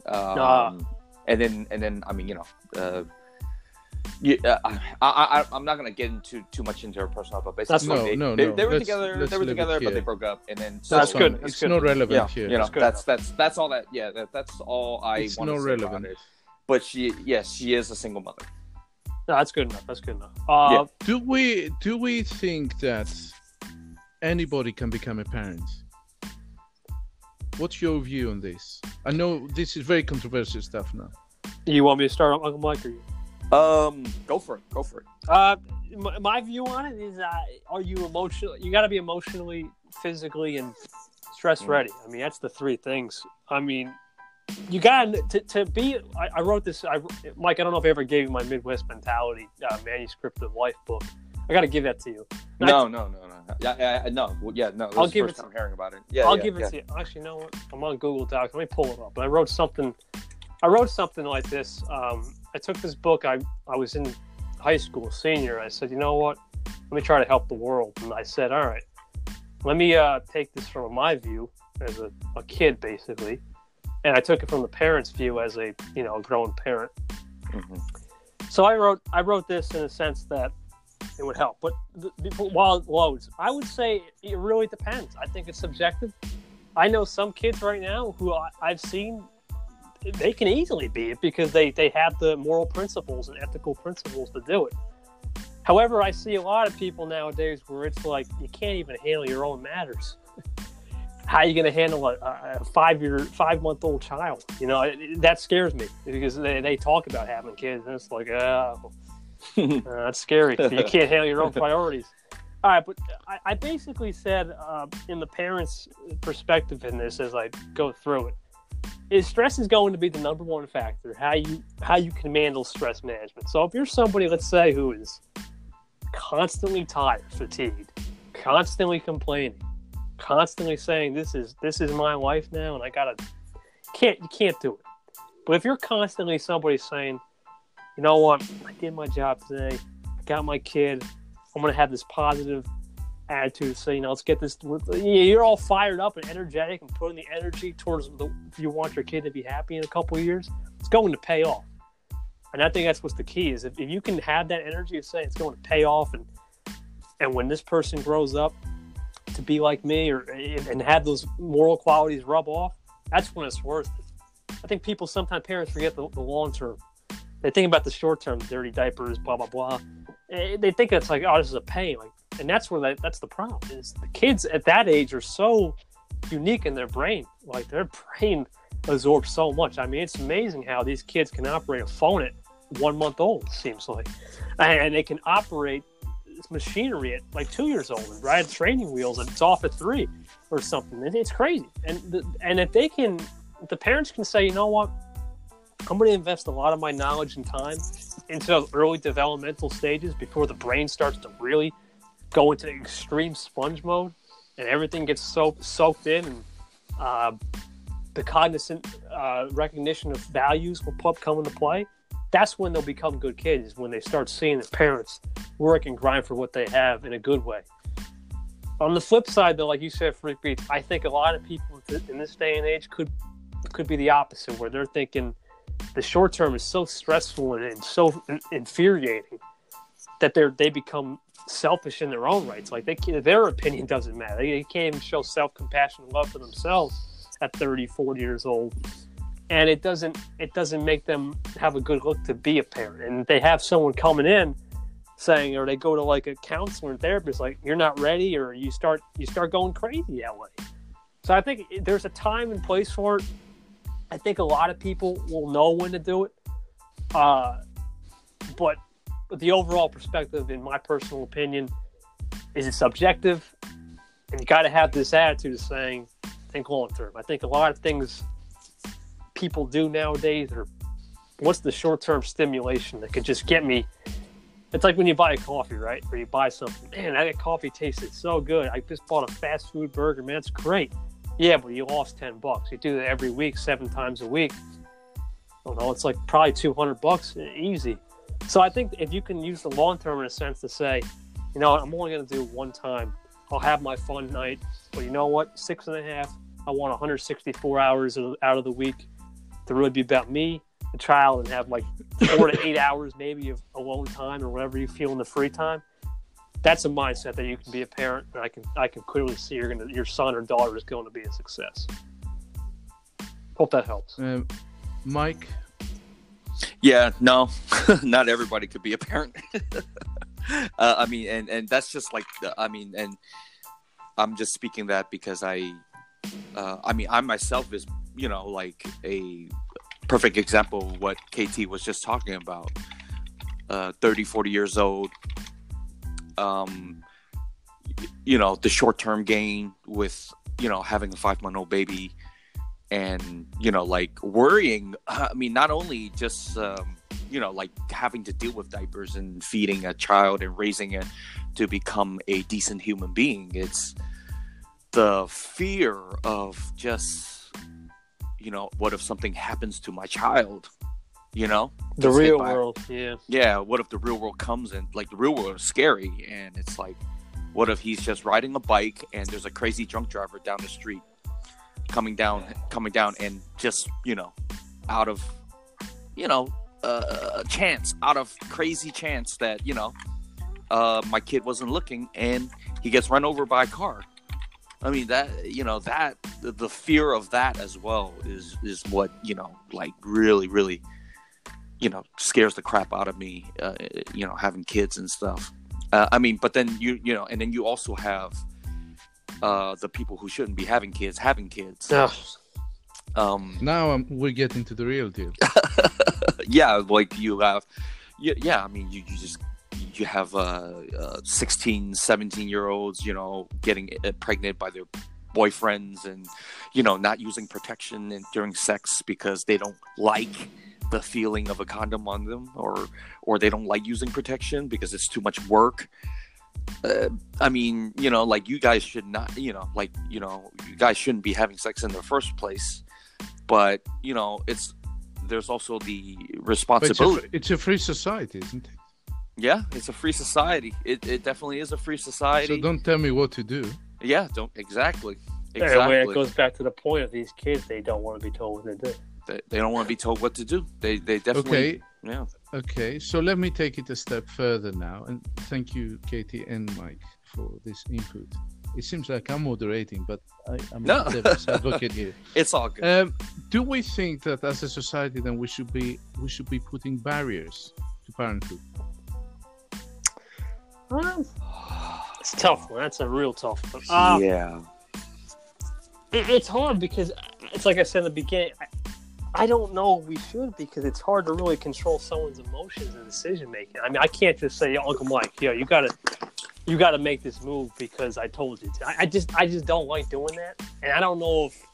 Um, Ah. And then, and then, I mean, you know, uh, yeah, uh, I, I, I, I'm not gonna get into too much into her personal, but basically, That's No, they, no, they, no. they were Let's- together. let's They were together, but they broke up, and then That's fine. good, that's It's good. not relevant yeah, here. you know, That's good. that's that's that's all that. Yeah, that, that's all I it's want not to say relevant. About it. But she, yes, she is a single mother. No, that's good enough. That's good enough. Uh, Yeah. Do we do we think that anybody can become a parent? What's your view on this? I know this is very controversial stuff now. You want me to start, Uncle Mike, or you? Um, go for it. Go for it. Uh, my, my view on it is, uh, are you emotional? You got to be emotionally, physically, and stress ready. I mean, that's the three things. I mean, you got to to be. I, I wrote this. I, Mike, I don't know if I ever gave you my Midwest mentality uh, manuscript of life book. I got to give that to you. I- No, no, no, no. Yeah, yeah, no. Well, Yeah, no. This I'll is the give first it time hearing about it. Yeah, I'll yeah, give it to you. Actually, you know what? I'm on Google Docs. Let me pull it up. But I wrote something. I wrote something like this. Um, I took this book. I I was in high school, senior. I said, you know what? Let me try to help the world. And I said, all right, let me uh, take this from my view as a, a kid, basically, and I took it from the parents' view as a you know a grown parent. Mhm. So I wrote I wrote this in a sense that it would help. But the, the, while it loads, I would say it really depends. I think it's subjective. I know some kids right now who I, I've seen they can easily be it because they they have the moral principles and ethical principles to do it. However, I see a lot of people nowadays where it's like you can't even handle your own matters. [laughs] How are you going to handle a, a five year, five month old child? You know, it, that scares me because they, they talk about having kids and it's like, oh, [laughs] uh, that's scary. You [laughs] can't handle your own priorities. All right, but I, I basically said uh, in the parents' perspective in this as I go through it, is stress is going to be the number one factor. How you how you can handle stress management. So if you're somebody, let's say, who is constantly tired, fatigued, constantly complaining, constantly saying this is this is my life now and I gotta can't you can't do it. But if you're constantly somebody saying, you know what, I did my job today, I got my kid, I'm gonna have this positive attitude, So you know, let's get this. You're all fired up and energetic and putting the energy towards the. You want your kid to be happy in a couple years. It's going to pay off. And I think that's what's the key is if, if you can have that energy of saying it's going to pay off and and when this person grows up to be like me or and have those moral qualities rub off, that's when it's worth it. I think people sometimes parents forget the, the long term. They think about the short term, dirty diapers, blah blah blah. Eh, they think it's like, oh, this is a pain. Like, and that's where that, that's the problem. Is the kids at that age are so unique in their brain. Like their brain absorbs so much. I mean, it's amazing how these kids can operate a phone at one month old, seems like. And they can operate machinery at like two years old and ride training wheels and it's off at three or something. And it's crazy. And the, and if they can, if the parents can say, you know what, I'm going to invest a lot of my knowledge and time into those early developmental stages before the brain starts to really go into extreme sponge mode and everything gets so soaked in and uh, the cognizant uh, recognition of values will come into play that's when they'll become good kids is when they start seeing their parents work and grind for what they have in a good way. On the flip side, though, like you said, Freak Beats, I think a lot of people in this day and age could could be the opposite, where they're thinking the short term is so stressful and, and so infuriating that they they become selfish in their own rights. Like they their opinion [laughs] doesn't matter. They, they can't even show self compassion and love for themselves at 30, 40 years old and it doesn't it doesn't make them have a good look to be a parent. And they have someone coming in saying, or they go to like a counselor and therapist, like you're not ready, or you start you start going crazy that way. So I think there's a time and place for it. I think a lot of people will know when to do it, uh, but the overall perspective, in my personal opinion, is it subjective, and you got to have this attitude of saying, think long term. I think a lot of things people do nowadays or what's the short term stimulation that could just get me it's like when you buy a coffee, right? Or you buy something, man, that coffee tasted so good. I just bought a fast food burger, man, it's great. Yeah, but you lost ten bucks. You do that every week, seven times a week. I don't know, it's like probably two hundred bucks, easy. So I think if you can use the long term in a sense to say, you know, I'm only going to do one time. I'll have my fun night, but you know what? Six and a half. I want 164 hours out of the week to really be about me, the child, and have like four to eight [laughs] hours maybe of alone time or whatever you feel in the free time. That's a mindset that you can be a parent, and I can I can clearly see you're gonna your son or daughter is going to be a success. Hope that helps. Um, Mike. Yeah, no, [laughs] not everybody could be a parent. [laughs] uh, I mean, and and that's just like I mean, and I'm just speaking that because I, uh, I mean, I myself is you know, like a perfect example of what KT was just talking about. Uh, 30, 40 years old. Um, you know, the short term gain with, you know, having a five month old baby and, you know, like worrying. [laughs] I mean, not only just, um, you know, like having to deal with diapers and feeding a child and raising it to become a decent human being, it's the fear of just you know, what if something happens to my child? You know, the real world, yeah, yeah. What if the real world comes and like the real world is scary, and it's like, what if he's just riding a bike and there's a crazy drunk driver down the street, coming down, coming down, and just you know, out of, you know, uh, chance, out of crazy chance that you know, uh, my kid wasn't looking and he gets run over by a car. I mean that you know that the, the fear of that as well is is what you know like really really you know scares the crap out of me. Uh, you know having kids and stuff. Uh, I mean, but then you you know, and then you also have uh, the people who shouldn't be having kids having kids. Ugh. Um, Now um, we're getting to the real deal. [laughs] yeah, like you have, yeah, yeah. I mean, you, you just you have uh, uh, 16, 17 year olds, you know, getting uh, pregnant by their boyfriends and you know not using protection during sex because they don't like the feeling of a condom on them or or they don't like using protection because it's too much work uh, i mean you know like you guys should not you know like you know you guys shouldn't be having sex in the first place but you know it's there's also the But it's a, responsibility it's a free society, isn't it? Yeah it's a free society it, it definitely is a free society So don't tell me what to do. yeah don't exactly And when exactly it goes back to the point of these kids, they don't want to be told what to do. they, they don't want to be told what to do they they definitely Okay, yeah okay. So let me take it a step further now, and thank you, Katie and Mike, for this input. It seems like I'm moderating, but I, I'm No. a devil's advocate here. [laughs] it's all good Um, do we think that as a society, then we should be we should be putting barriers to parenthood? Um, it's tough one. That's a real tough one. Uh, yeah it, it's hard because it's like I said in the beginning. I, I don't know if we should because it's hard to really control someone's emotions and decision making. I mean, I can't just say, Uncle Mike, yo, you gotta, you gotta make this move because I told you to. I, I just, I just don't like doing that, and I don't know if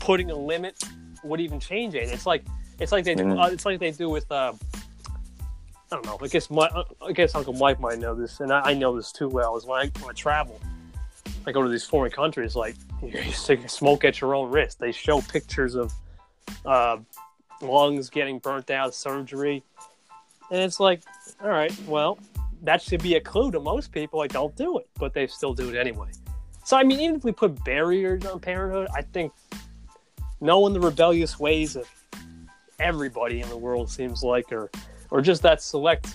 putting a limit would even change it. It's like, it's like they do, Mm. uh, it's like they do with. Uh, I don't know. I guess my, I guess Uncle Mike might know this, and I, I know this too well. Is when I, when I travel, I go to these foreign countries, like you [laughs] stick smoke at your own risk. They show pictures of uh, lungs getting burnt out, surgery, and it's like, all right, well, that should be a clue to most people. Like, don't do it, but they still do it anyway. So, I mean, even if we put barriers on parenthood, I think knowing the rebellious ways of everybody in the world seems like, or or just that select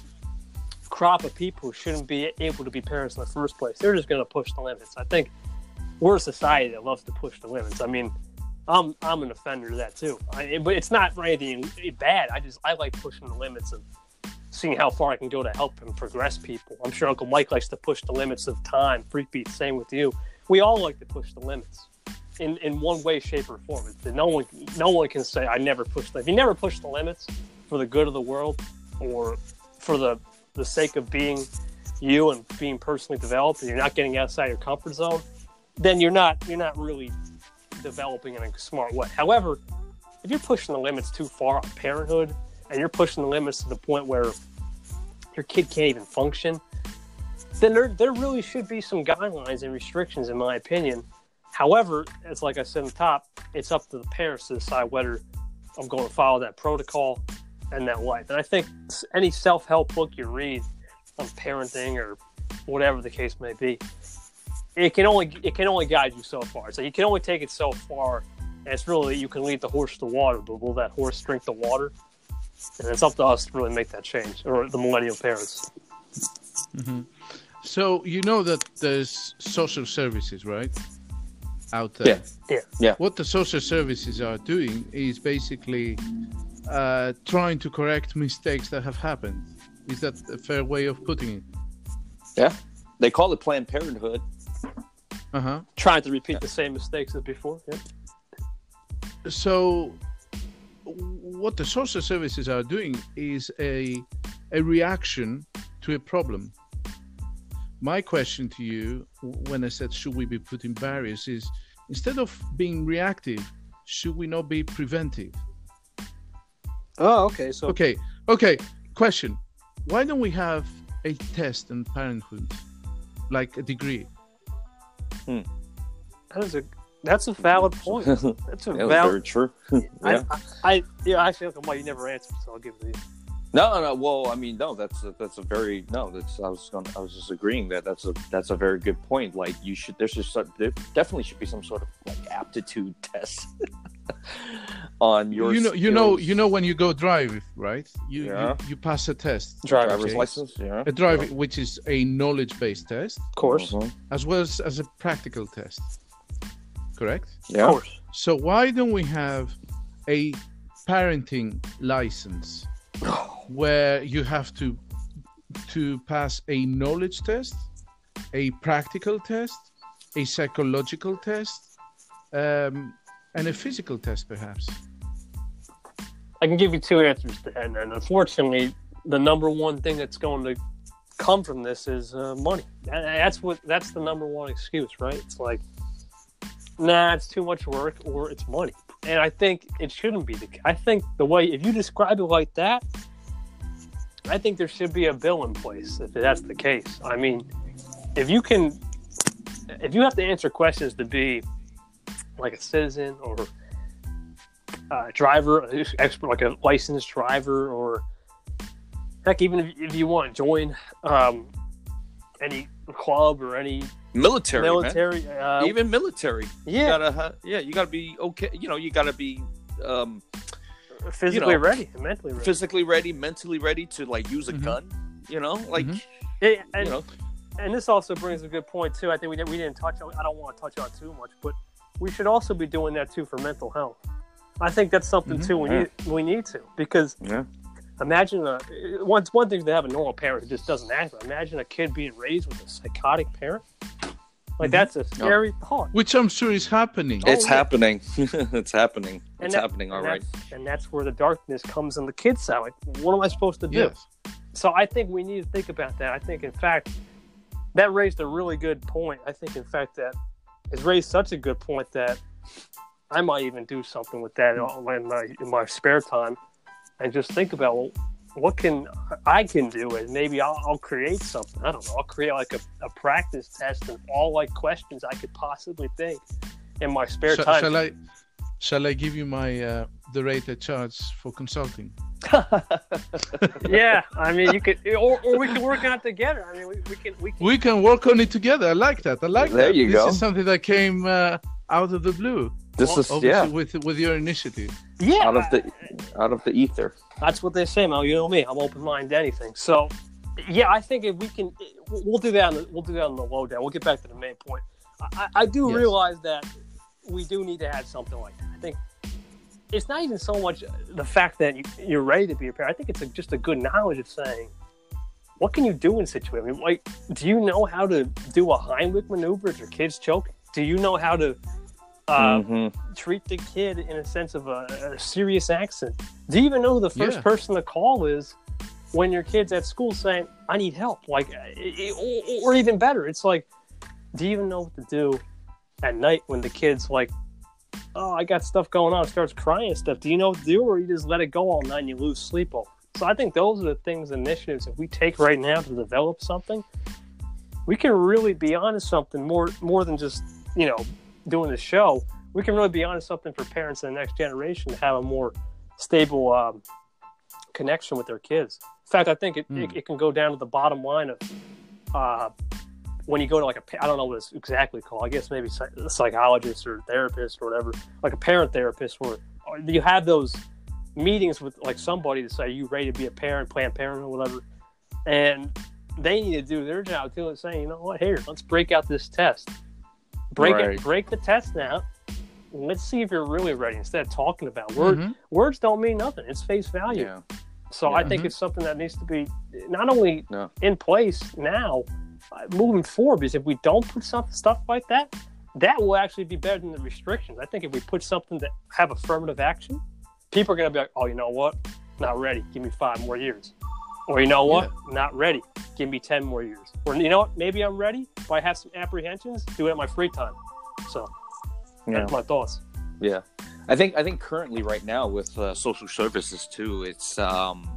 crop of people who shouldn't be able to be parents in the first place, they're just going to push the limits. I think we're a society that loves to push the limits. I mean, I'm I'm an offender of that too. I, but it's not for anything bad. I just I like pushing the limits of seeing how far I can go to help and progress people. I'm sure Uncle Mike likes to push the limits of time. Freakbeat, same with you. We all like to push the limits in in one way, shape, or form. No one no one can say I never pushed. If you never push the limits for the good of the world or for the the sake of being you and being personally developed, and you're not getting outside your comfort zone, then you're not you're not really developing in a smart way. However, if you're pushing the limits too far on parenthood, and you're pushing the limits to the point where your kid can't even function, then there there really should be some guidelines and restrictions, in my opinion. However, it's like I said on the top, it's up to the parents to decide whether I'm going to follow that protocol and that life. And I think any self help book you read on parenting or whatever the case may be, it can only it can only guide you so far. So you can only take it so far, and it's really you can lead the horse to water, but will that horse drink the water? And it's up to us to really make that change, or the millennial parents. Mm-hmm. So you know that there's social services, right? Out there. yeah, Yeah. What the social services are doing is basically uh, trying to correct mistakes that have happened. Is that a fair way of putting it? yeah they call it planned parenthood Uh huh. Trying to repeat the same mistakes as before. Yeah. So, what the social services are doing is a a reaction to a problem. My question to you, when I said should we be putting barriers, is instead of being reactive, should we not be preventive? Oh, okay. So Okay, okay. Question: Why don't we have a test in parenthood, like a degree? Hmm. that is a that's a valid point. [laughs] That's a That valid. very true. [laughs] I, yeah. I, I yeah, actually, Uncle Mike, you never answered, so I'll give it to you. No, no. Well, I mean, no. That's a, that's a very no. That's I was going. I was just agreeing that that's a that's a very good point. Like you should. There's just some- there definitely should be some sort of like aptitude [laughs] test on your. you know, you know, you know when you go drive, right? You Yeah. you, you pass a test, driver's okay? license. Yeah. a driving, which is a knowledge-based test, Of course. Mhm. as well as, as a practical test. correct? Yeah. Of course. So why don't we have a parenting license where you have to to pass a knowledge test, a practical test, a psychological test, um, and a physical test, perhaps? I can give you two answers that, and unfortunately, the number one thing that's going to come from this is uh, money. That's what that's the number one excuse, right? It's like, nah, it's too much work, or it's money. And I think it shouldn't be the. I think the way if you describe it like that, I think there should be a bill in place if that's the case. I mean, if you can, if you have to answer questions to be like a citizen or a driver, expert, like a licensed driver, or heck, even if, if you want to join um, any club or any Military, man. military, uh, even military. You yeah, gotta, yeah, you gotta be okay. You know, you gotta be um, physically you know, ready, mentally ready. physically ready, mentally ready to like use a Mhm. gun. You know, like Mhm. Yeah, and, you know, and this also brings a good point too. I think we didn't, we didn't touch on. I don't want to touch on too much, but we should also be doing that too for mental health. I think that's something Mhm. too we Yeah. need we need to because yeah, imagine a one one thing to have a normal parent who just doesn't act. But imagine a kid being raised with a psychotic parent. Like Mhm. that's a scary thought. Which I'm sure is happening. Oh, it's yeah. happening. [laughs] it's happening. And It's that- happening. All and right. that's- and that's where the darkness comes on the kids' side. Like, what am I supposed to do? Yes. So I think we need to think about that. I think, in fact, that raised a really good point. I think, in fact, that has raised such a good point that I might even do something with that in my, in my spare time and just think about well, what can I can do, and maybe I'll, I'll create something. I don't know. I'll create like a, a practice test of all like questions I could possibly think in my spare Sh- time. shall I? Shall I give you my uh, the rate I charge for consulting? [laughs] [laughs] yeah, I mean, you could, or, or we can work on it together. I mean, we, we can, we can. We can work on it together. I like that. I like There that. you this go. is something that came uh, out of the blue. This Well, is Obviously, yeah, with with your initiative. yeah, out of the out of the ether. That's what they say, man. You know me. I'm open minded to anything. So, yeah, I think if we can, we'll do that. On the, we'll do that on the low down. We'll get back to the main point. I, I do Yes. realize that we do need to have something like that. I think it's not even so much the fact that you, you're ready to be a parent. I think it's a, just a good knowledge of saying, what can you do in situations? I mean, like, do you know how to do a Heimlich maneuver if your kid's choking? Do you know how to uh, Mhm. treat the kid in a sense of a, a serious accent. Do you even know who the first Yeah. person to call is when your kid's at school saying, "I need help"? Like, eh, or, or even better, it's like, do you even know what to do at night when the kid's like, "Oh, I got stuff going on," starts crying and stuff? Do you know what to do, or you just let it go all night and you lose sleep over? So I think those are the things, initiatives. If we take right now to develop something, we can really be onto something more more than just you know doing the show, we can really be onto something for parents in the next generation to have a more stable um, connection with their kids. In fact, I think it, it, Mm. it can go down to the bottom line of uh, when you go to like a, I don't know what it's exactly called. I guess maybe a psychologist or therapist or whatever, like a parent therapist, where or you have those meetings with like somebody to say, you ready to be a parent, Planned Parenthood, or whatever. And they need to do their job too and saying, you know what, here, let's break out this test. Break Right. it, break the test now. Let's see if you're really ready. Instead of talking about words, Mhm. words don't mean nothing. It's face value. Yeah. So I Yeah. think Mhm. it's something that needs to be not only Yeah. in place now, uh, moving forward. Because if we don't put some stuff like that, that will actually be better than the restrictions. I think if we put something that have affirmative action, people are going to be like, "Oh, you know what? Not ready. Give me five more years." Or you know what? Not ready. Give me ten more years. Or you know what? Maybe I'm ready, but I have some apprehensions. Do it at my free time. So Yeah. that's my thoughts. Yeah, I think I think currently right now with uh, social services too, it's um,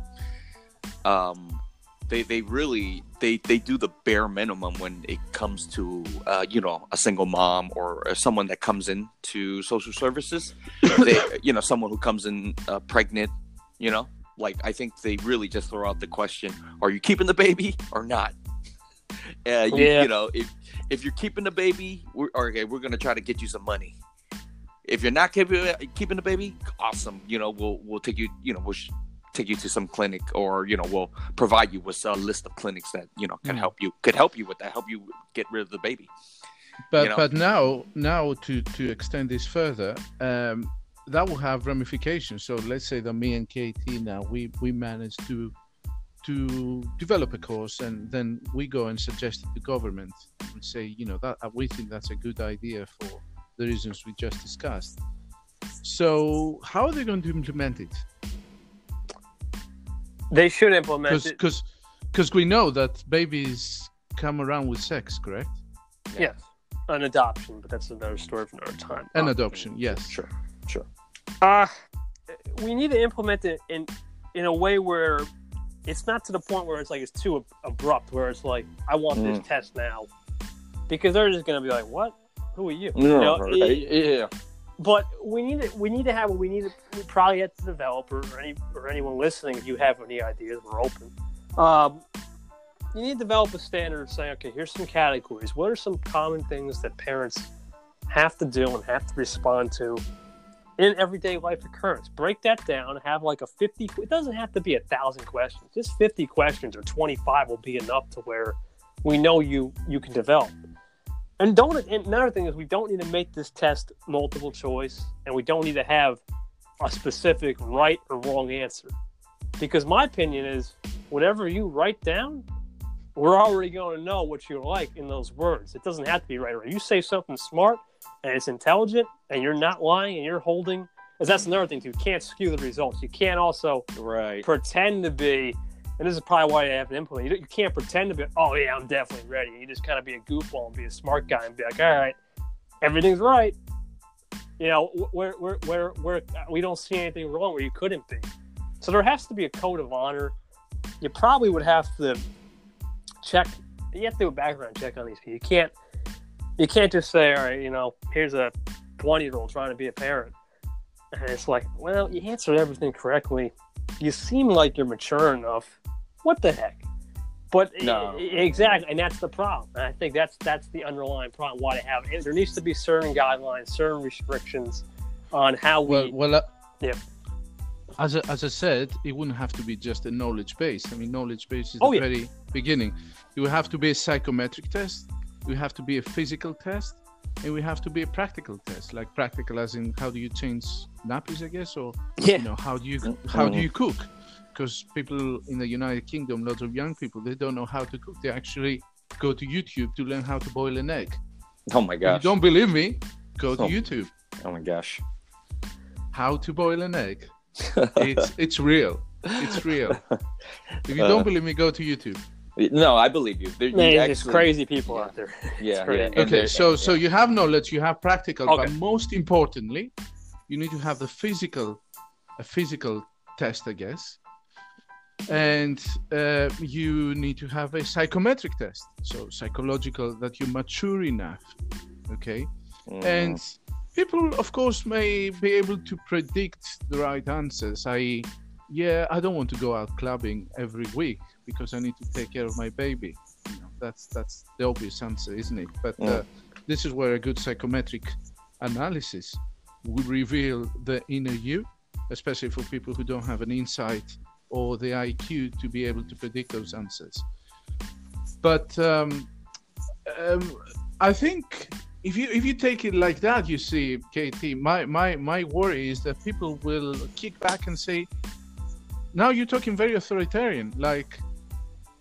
um, they they really they they do the bare minimum when it comes to uh, you know a single mom or, or someone that comes in to social services. [coughs] they you know someone who comes in uh, pregnant, you know, like I think they really just throw out the question: Are you keeping the baby or not? [laughs] Uh, you, Yeah. you know, if if you're keeping the baby, we're okay. We're gonna try to get you some money if you're not keeping keeping the baby, awesome. You know, we'll we'll take you. You know, we'll sh- take you to some clinic, or you know, we'll provide you with a list of clinics that you know can Mm. help you could help you with that, help you get rid of the baby. But you know? but now now to to extend this further, um, that will have ramifications. So let's say that me and KT now we we manage to to develop a course and then we go and suggest it to government and say you know that we think that's a good idea for the reasons we just discussed. So how are they going to implement it? They should implement it. Because because we know that babies come around with sex, correct? Yes, an adoption, but that's another story for another time. An adoption, yes. Sure, sure. Uh, we need to implement it in in a way where it's not to the point where it's like it's too ab- abrupt, where it's like I want Mm. this test now, because they're just gonna be like, "What? Who are you?" No, You know, right. it- yeah. but we need to we need to have we need to we probably have to develop or any or anyone listening if you have any ideas we're open um, you need to develop a standard of saying okay here's some categories what are some common things that parents have to do and have to respond to in everyday life occurrence break that down have like a 50 it doesn't have to be a thousand questions just 50 questions or 25 will be enough to where we know you you can develop and don't and another thing is we don't need to make this test multiple choice and we don't need to have a specific right or wrong answer. Because my opinion is whatever you write down, we're already going to know what you like in those words. It doesn't have to be right or wrong. You say something smart and it's intelligent and you're not lying and you're holding because that's another thing too. You can't skew the results. You can't also Right. pretend to be, and this is probably why they have to implement. You, you can't pretend to be. Oh yeah, I'm definitely ready. You just kind of be a goofball and be a smart guy and be like, all right, everything's right. You know, where where where where we don't see anything wrong where you couldn't be. So there has to be a code of honor. You probably would have to check. You have to do a background check on these people. You can't. You can't just say, all right, you know, here's a 20 year old trying to be a parent. And it's like, well, you answered everything correctly. You seem like you're mature enough. What the heck? But No. exactly, and that's the problem. And I think that's that's the underlying problem. Why they have it. There needs to be certain guidelines, certain restrictions on how we. Well, well, uh, Yeah. As I, as I said, it wouldn't have to be just a knowledge base. I mean, knowledge base is Oh, the yeah. very beginning. It would have to be a psychometric test. Would have to be a physical test, and we have to be a practical test. Like practical, as in how do you change nappies, I guess, or yeah, you know how do you how do you cook? Because people in the United Kingdom, lots of young people, they don't know how to cook. They actually go to YouTube to learn how to boil an egg. Oh my If you don't believe me, go to Oh. YouTube. Oh my gosh. How to boil an egg. [laughs] It's it's real. It's real. [laughs] If you Uh, don't believe me, go to YouTube. No, I believe you. There, you man, there's actually- crazy people out there. Yeah, [laughs] yeah. Okay, there- so so you have knowledge, you have practical, but most importantly, you need to have the physical, a physical test, I guess, and uh, you need to have a psychometric test, so psychological that you're mature enough. Okay, Mm. and people, of course, may be able to predict the right answers. I, yeah, I don't want to go out clubbing every week because I need to take care of my baby. You know, that's that's the obvious answer, isn't it? But uh, Mm. this is where a good psychometric analysis will reveal the inner you, especially for people who don't have an insight or the IQ to be able to predict those answers. But um, um, I think if you if you take it like that, you see, KT, my my my worry is that people will kick back and say, "Now you're talking very authoritarian. Like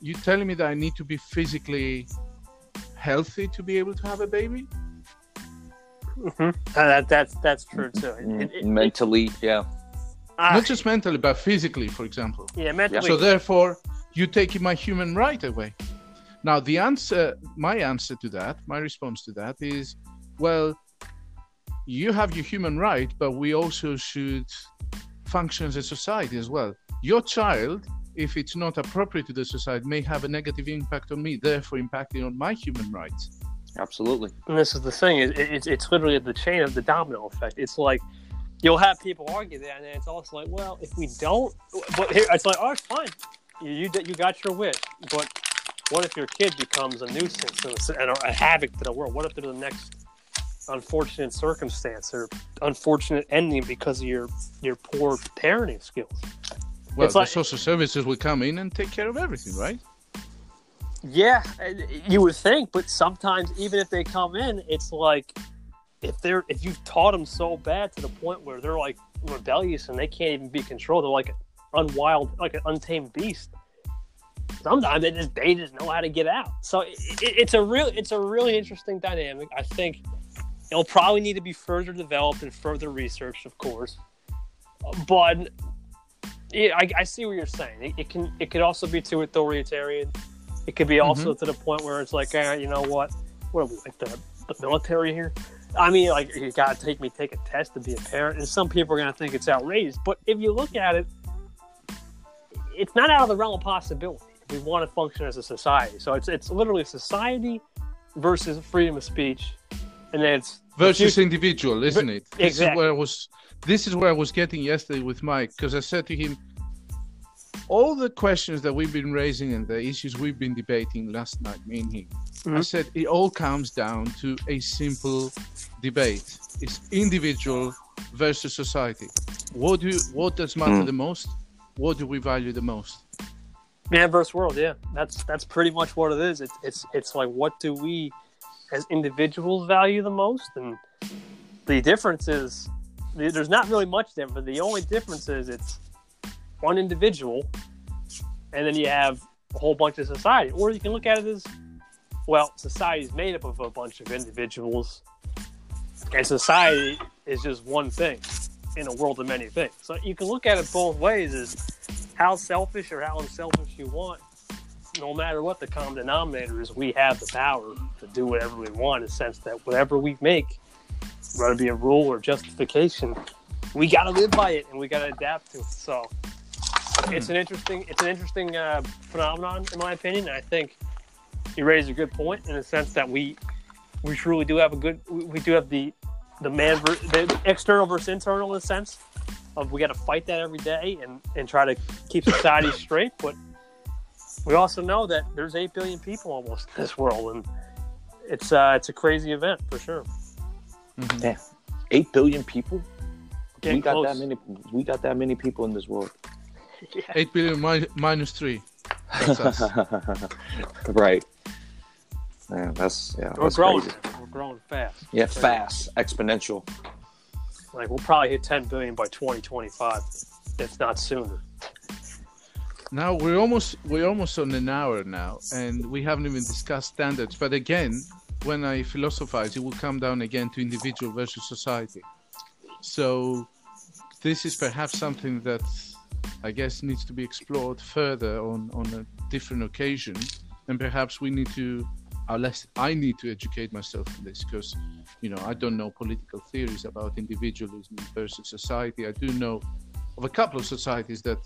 you telling me that I need to be physically healthy to be able to have a baby." Mhm. Uh, that, that's that's true too. It- Mm, it- it- mentally, yeah. ah, Not just mentally, but physically, for example. yeah, mentally. So therefore, you're taking my human right away. Now, the answer, my answer to that, my response to that is, well, you have your human right, but we also should function as a society as well. Your child, if it's not appropriate to the society, may have a negative impact on me, therefore impacting on my human rights. Absolutely. And this is the thing: is it, it's it's literally the chain of the domino effect. It's like you'll have people argue that, and then it's also like, well, if we don't, but here it's like, oh, fine, you you, you got your wish, but what if your kid becomes a nuisance and a, a havoc to the world? What if there's the next unfortunate circumstance or unfortunate ending because of your your poor parenting skills? Well, It's the like- social services will come in and take care of everything, right? Yeah, you would think, but sometimes even if they come in, it's like if they're if you've taught them so bad to the point where they're like rebellious and they can't even be controlled, they're like unwild, like an untamed beast. Sometimes they just they just know how to get out. So it, it, it's a real it's a really interesting dynamic. I think it'll probably need to be further developed and further researched, of course. But yeah, I, I see what you're saying. It, it can it could also be too authoritarian. It could be also to the point where it's like, eh, you know what? What are we like the, the military here? I mean, like you gotta take me take a test to be a parent, and some people are gonna think it's outrageous. But if you look at it, it's not out of the realm of possibility. We want to function as a society, so it's it's literally society versus freedom of speech, and then it's versus future- individual, isn't it? This is Exactly. where I was. This is where I was getting yesterday with Mike because I said to him, all the questions that we've been raising and the issues we've been debating last night, me and him. I Mhm. said it all comes down to a simple debate: it's individual versus society. What do what does matter Mm. the most? What do we value the most? Man versus world, yeah. That's that's pretty much what it is. It's it's it's like what do we as individuals value the most? And the difference is there's not really much difference. But the only difference is it's one individual, and then you have a whole bunch of society. Or you can look at it as well, society is made up of a bunch of individuals, and society is just one thing in a world of many things. So you can look at it both ways: is how selfish or how unselfish you want. No matter what the common denominator is, we have the power to do whatever we want. In the sense that whatever we make, whether it be a rule or justification, we got to live by it and we got to adapt to it. So it's an interesting, it's an interesting uh, phenomenon in my opinion. And I think you raise a good point in the sense that we we truly do have a good, we, we do have the the man, ver- the external versus internal in a sense of we got to fight that every day and, and try to keep society [laughs] straight. But we also know that there's eight billion people almost in this world, and it's uh, it's a crazy event for sure. Mm-hmm. Eight billion people. Getting we got close. that many. We got that many people in this world. [laughs] Eight billion mi- minus three. That's us. [laughs] right. Yeah, that's yeah. We're that's growing. crazy. We're growing fast. Yeah, Crazy. fast, exponential. Like we'll probably hit 10 billion by 2025, if not sooner. Now we're almost we're almost on an hour now, and we haven't even discussed standards. But again, when I philosophize, it will come down again to individual versus society. So this is perhaps something that I guess needs to be explored further on on a different occasion, and perhaps we need to, unless I need to educate myself on this, because you know I don't know political theories about individualism versus society. I do know of a couple of societies that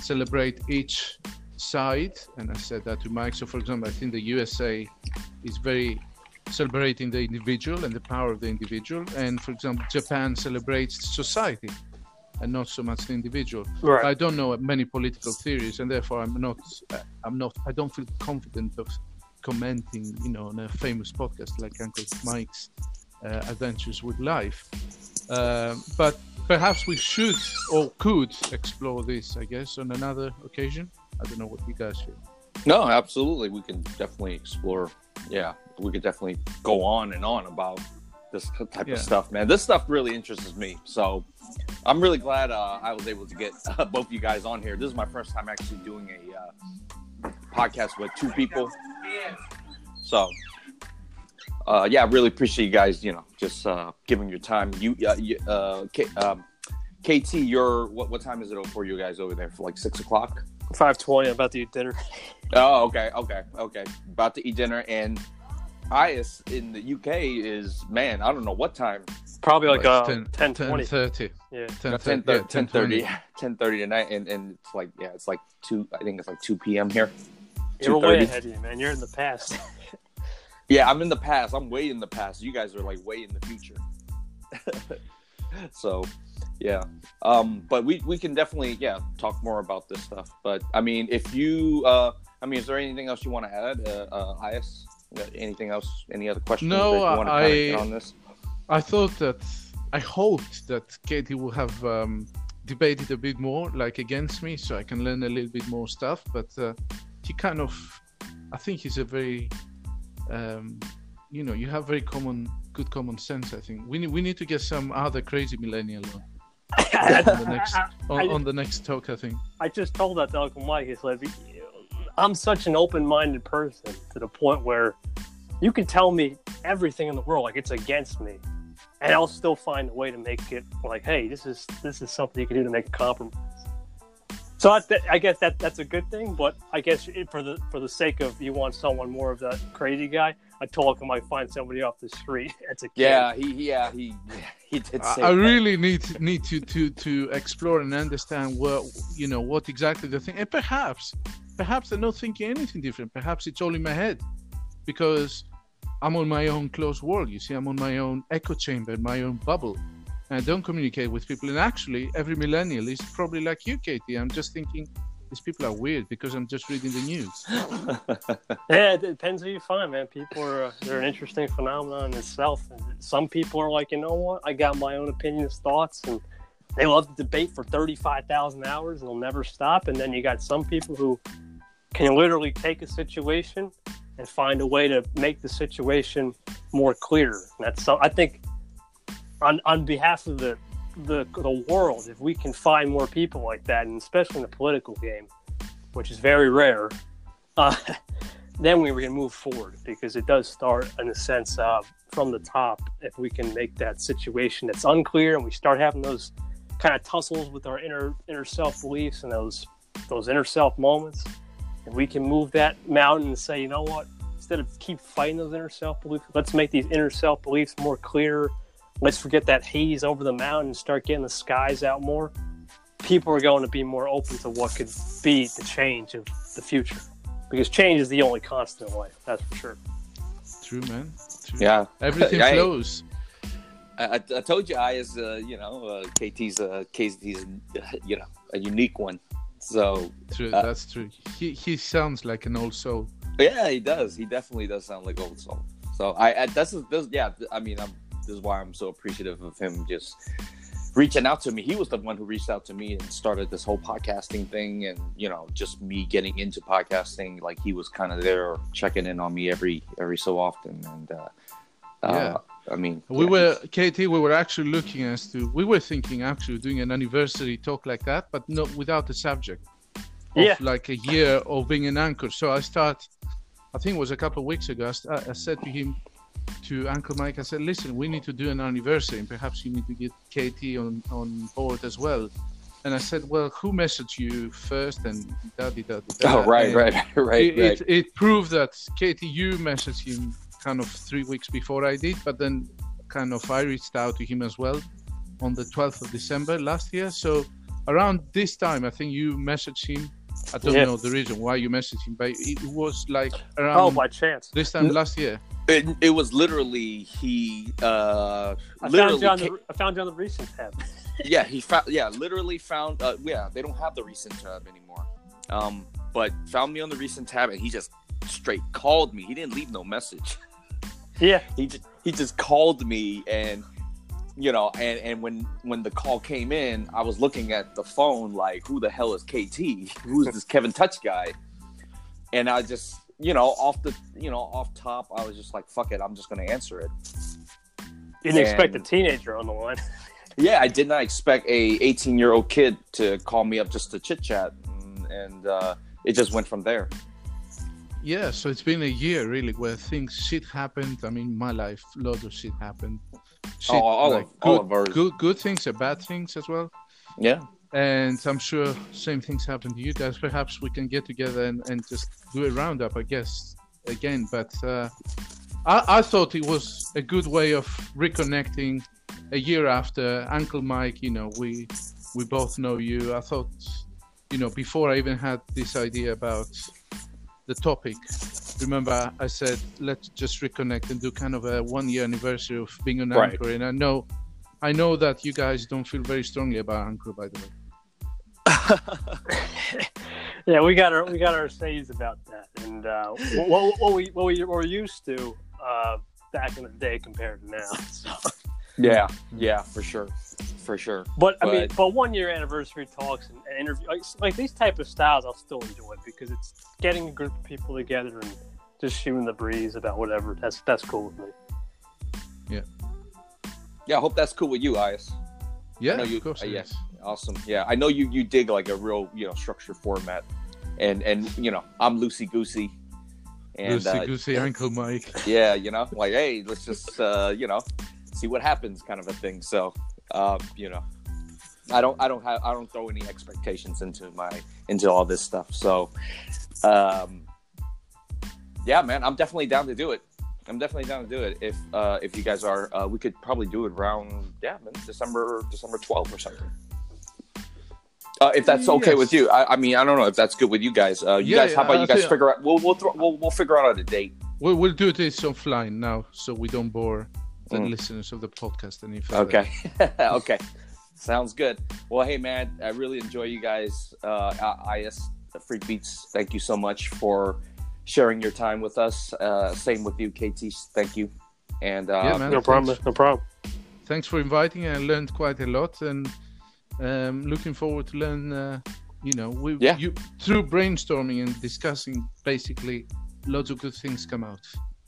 celebrate each side and i said that to mike so for example i think the usa is very celebrating the individual and the power of the individual and for example japan celebrates society and not so much the individual Right. i don't know many political theories and therefore i'm not i'm not i don't feel confident of commenting you know on a famous podcast like uncle mike's uh, adventures with life um, but perhaps we should or could explore this, I guess, on another occasion. I don't know what you guys feel. No, absolutely. We can definitely explore. Yeah, we could definitely go on and on about this type Yeah. of stuff, man. This stuff really interests me. So I'm really glad uh, I was able to get uh, both you guys on here. This is my first time actually doing a uh, podcast with two people. So, uh, yeah, I really appreciate you guys. You know, just uh, giving your time. You, uh, you uh, K, um, KT, you're what? What time is it for you guys over there? For like six o'clock? 520. I'm about to eat dinner. Oh, okay, okay, okay. About to eat dinner, and IS in the UK is man. I don't know what time. Probably like uh, 10, 10, 20. 30. Yeah. 10, 10, 30, yeah, 10 10:20. 10 30 tonight, and and it's like yeah, it's like two. I think it's like two p.m. here. You're way ahead of you, man. You're in the past. [laughs] [laughs] Yeah, I'm in the past. I'm way in the past. You guys are like way in the future. [laughs] so, yeah. Um, but we we can definitely yeah talk more about this stuff. But I mean, if you uh, I mean, is there anything else you want to add, uh, uh, IS? Anything else? Any other questions? No, that you want to I- get on this? I thought that, I hoped that KT would have um, debated a bit more, like against me, so I can learn a little bit more stuff. But uh, she kind of I think he's a very, um, you know, you have very common, good common sense. I think we need we need to get some other crazy millennial on, [laughs] on the next on, I- on the next talk. I think. I just told that to Uncle Mike. He said, I'm such an open minded person to the point where you can tell me everything in the world, like it's against me, and I'll still find a way to make it like, hey, this is this is something you can do to make a compromise. So I, th- I guess that that's a good thing, but I guess it, for the for the sake of you want someone more of that crazy guy, I told him I might find somebody off the street. [laughs] It's a kid. Yeah, he yeah he [laughs] he did I say. I that. really need need to to to explore and understand what you know what exactly the thing, and perhaps perhaps they're not thinking anything different. Perhaps it's all in my head because I'm on my own closed world. You see, I'm on my own echo chamber, my own bubble. And I don't communicate with people. And actually, every millennial is probably like you, KT. I'm just thinking these people are weird because I'm just reading the news. [laughs] Yeah, it depends who you find, man. People are they're an interesting phenomenon in itself. Some people are like, you know what? I got my own opinions, thoughts, and they love to debate for thirty five thousand hours and they'll never stop. And then you got some people who can literally take a situation and find a way to make the situation more clear. And that's so. I think on on behalf of the the the world, if we can find more people like that, and especially in the political game, which is very rare, uh, [laughs] then we can move forward because it does start in a sense uh, from the top. If we can make that situation that's unclear and we start having those kind of tussles with our inner inner self beliefs and those those inner self moments, and we can move that mountain and say, you know what? Instead of keep fighting those inner self beliefs, let's make these inner self beliefs more clear. Let's forget that haze over the mountain and start getting the skies out more. People are going to be more open to what could be the change of the future because change is the only constant in life. That's for sure. True, man. True. Yeah, Everything [laughs] I- flows. I, I I told you I is uh, you know uh, KT's uh, KT's uh, you know a unique one. So True. Uh, That's true. He he sounds like an old soul. yeah, he does. He definitely does sound like old soul. So I, I that's this, yeah. I mean, I'm this is why I'm so appreciative of him just reaching out to me. He was the one who reached out to me and started this whole podcasting thing, and you know, just me getting into podcasting. Like he was kind of there checking in on me every every so often, and uh, Yeah. uh, I mean, We yeah, were KT. We were actually looking as to we were thinking actually doing an anniversary talk like that, but not without a subject. Of Yeah. like a year of being an anchor. So I start. I think it was a couple of weeks ago. I, st- I said to him, to Uncle Mike, I said, "Listen, we need to do an anniversary, and perhaps you need to get KT on on board as well." And I said, "Well, who messaged you first?" And da da da da. Oh right, And right, [laughs] right, it, right. It, it proved that KT, you messaged him kind of three weeks before I did, but then kind of I reached out to him as well on the 12th of December last year. So around this time, I think you messaged him. I don't Yeah. know the reason why you messaged him, but it was like around Oh, by chance. this time last year. It, it was literally he uh I found, literally you on the, I found you on the recent tab. [laughs] yeah he found yeah literally found uh, yeah they don't have the recent tab anymore um but found me on the recent tab and he just straight called me he didn't leave no message [laughs] Yeah. he just he just called me and you know and and when when the call came in i was looking at the phone like who the hell is kt [laughs] who's this kevin touch guy and i just you know off the you know off top i was just like fuck it i'm just gonna answer it didn't expect a teenager on the line. [laughs] yeah i did not expect a 18 year old kid to call me up just to chit chat and, and uh it just went from there Yeah, so it's been a year really where things shit happened. I mean, my life, loads of shit happened. Shit, Oh, all of- good, all of ours. good, good things and bad things as well. yeah and I'm sure same things happen to you guys. Perhaps we can get together and, and just do a roundup, I guess, again. But uh, I, I thought it was a good way of reconnecting a year after Uncle Mike. You know, we we both know you. I thought, you know, before I even had this idea about the topic. Remember, I said let's just reconnect and do kind of a one-year anniversary of being an Right. anchor. And I know, I know that you guys don't feel very strongly about anchor, by the way. [laughs] yeah, we got our we got our says about that, and uh, what, what we what we were used to uh, back in the day compared to now. So, yeah yeah for sure for sure. But I mean, But- but one year anniversary talks and, and interview like, like these type of styles, I'll still enjoy because it's getting a group of people together and just shooting the breeze about whatever. That's that's cool with me. Yeah, Yeah, I hope that's cool with you, Ayas. Yeah, know you- of course. uh, it yeah. Awesome. Yeah, I know you you dig like a real you know structured format, and and you know I'm loosey goosey, and Loosey uh, goosey Uncle, Mike. yeah, you know, like hey, let's just uh, you know see what happens, kind of a thing. So, uh, you know, I don't I don't have I don't throw any expectations into my into all this stuff. So, um, yeah, man, I'm definitely down to do it. I'm definitely down to do it. If uh, if you guys are, uh, we could probably do it around yeah, man, December December 12th or something. Uh, if that's okay Yes. with you, I, I mean, I don't know if that's good with you guys. Uh, you Yeah, guys, how about I you guys figure out? We'll we'll, throw, we'll we'll figure out a date. We'll, we'll do this offline now, so we don't bore the Mm. listeners of the podcast any further. Okay. [laughs] okay. Sounds good. Well, hey, man, I really enjoy you guys. Uh, IS Freak Beats, thank you so much for sharing your time with us. Uh, same with you, KT. Thank you. And uh, Yeah, man. No problem. thanks. No problem. Thanks for inviting. I learned quite a lot, and um, looking forward to learn. Uh, you know, we Yeah. you through brainstorming and discussing, basically, lots of good things come out.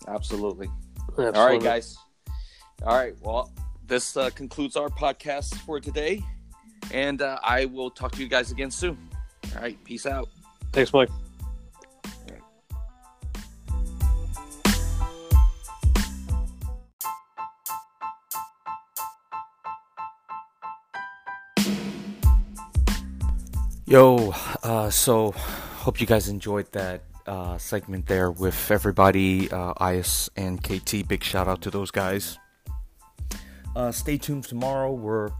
absolutely. Absolutely. All right, guys. All right. Well, this uh, concludes our podcast for today. And uh, I will talk to you guys again soon. All right. Peace out. Thanks, Mike. Yo, uh, so hope you guys enjoyed that uh, segment there with everybody, uh, Ias and KT. Big shout out to those guys. Uh, stay tuned tomorrow. We're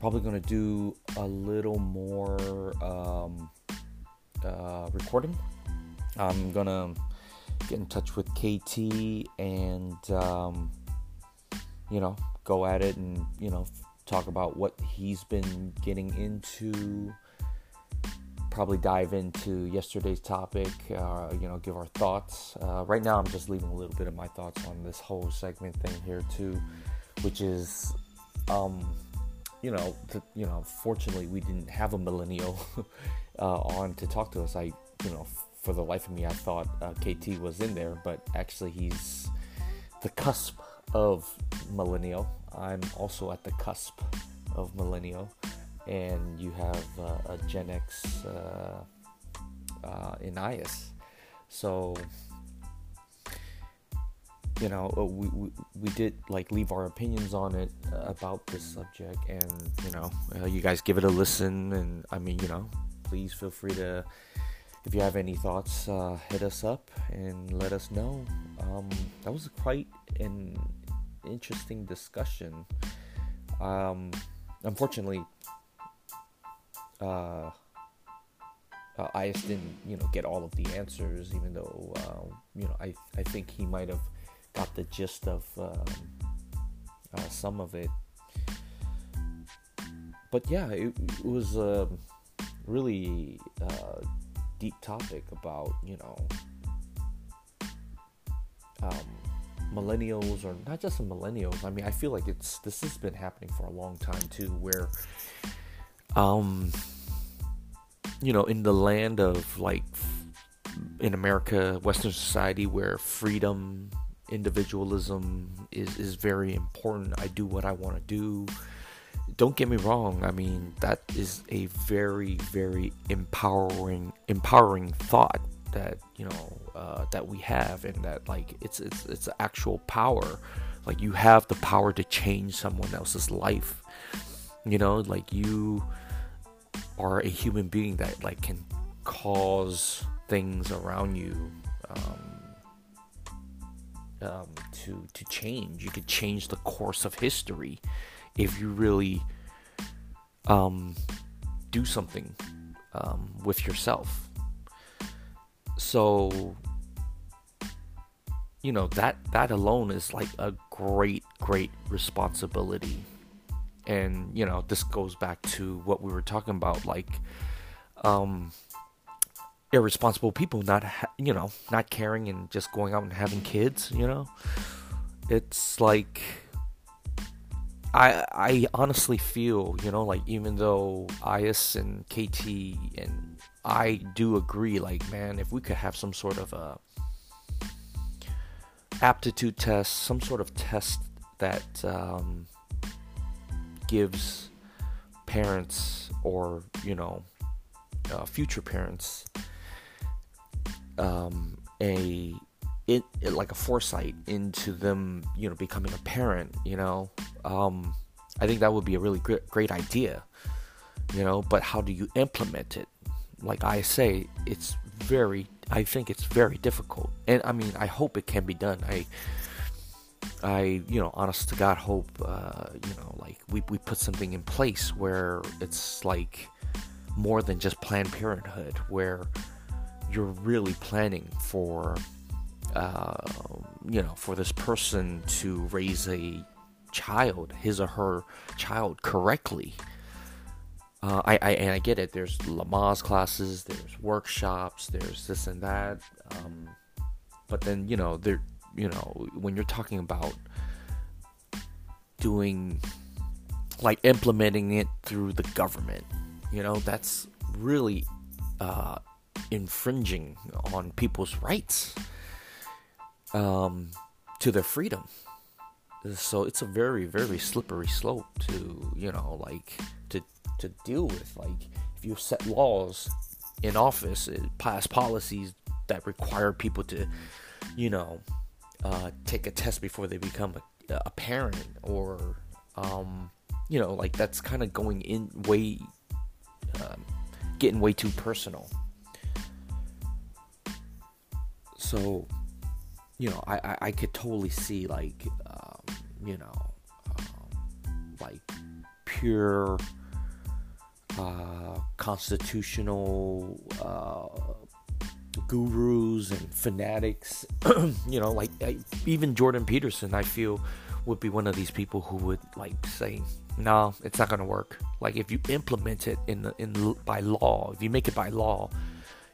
probably going to do a little more um, uh, recording. I'm going to get in touch with KT and, um, you know, go at it and, you know, talk about what he's been getting into probably dive into yesterday's topic, uh, you know, give our thoughts. Uh, right now, I'm just leaving a little bit of my thoughts on this whole segment thing here too, which is, um, you know, to, you know, fortunately, we didn't have a millennial [laughs] uh, on to talk to us. I, you know, for the life of me, I thought uh, KT was in there, but actually, he's the cusp of millennial. I'm also at the cusp of millennial and you have uh, a Gen X uh, uh, in IS. So, you know, uh, we, we, we did like leave our opinions on it uh, about this subject, and you know, uh, you guys give it a listen. And I mean, you know, please feel free to, if you have any thoughts, uh, hit us up and let us know. Um, that was quite an interesting discussion. Um, unfortunately, uh, uh, I just didn't, you know, get all of the answers, even though, uh, you know, I, I think he might have got the gist of um, uh, some of it. But yeah, it, it was a really uh, deep topic about, you know, um, millennials or not just millennials. I mean, I feel like it's this has been happening for a long time too, where um you know in the land of like in america western society where freedom individualism is is very important. I do what i want to do. Don't get me wrong i mean that is a very very empowering empowering thought that you know uh, that we have and that like it's it's it's actual power. Like you have the power to change someone else's life. You know like you are a human being that like can cause things around you um, um, to to change. You could change the course of history if you really um, do something um, with yourself. So you know that that alone is like a great great responsibility and you know this goes back to what we were talking about like um irresponsible people not ha- you know not caring and just going out and having kids you know? It's like I I honestly feel, you know, like even though IS and KT and I do agree, like man, if we could have some sort of a aptitude test, some sort of test that um, gives parents or you know uh, future parents um, a it, it, like a foresight into them you know becoming a parent you know? Um, i think that would be a really great, great idea you know but how do you implement it? Like i say it's very i think it's very difficult. And i mean i hope it can be done. I I, you know, honest to God, hope, uh, you know, like we, we put something in place where it's like more than just Planned Parenthood, where you're really planning for, uh, you know, for this person to raise a child, his or her child, correctly. Uh, I, I and I get it. There's Lamaze classes, there's workshops, there's this and that. Um, but then you know there you know, when you're talking about doing like implementing it through the government, you know, that's really uh, infringing on people's rights um, to their freedom. So it's a very, very slippery slope to, you know, like to to deal with. Like if you set laws in office, pass policies that require people to, you know, uh, take a test before they become a, a parent or um, you know like that's kind of going in way um, getting way too personal so you know i i, I could totally see like um, you know um, like pure uh, constitutional uh, gurus and fanatics. [clears throat] you know, like I, even Jordan Peterson, I feel would be one of these people who would like say, "No, it's not going to work." Like if you implement it in the, in by law, if you make it by law,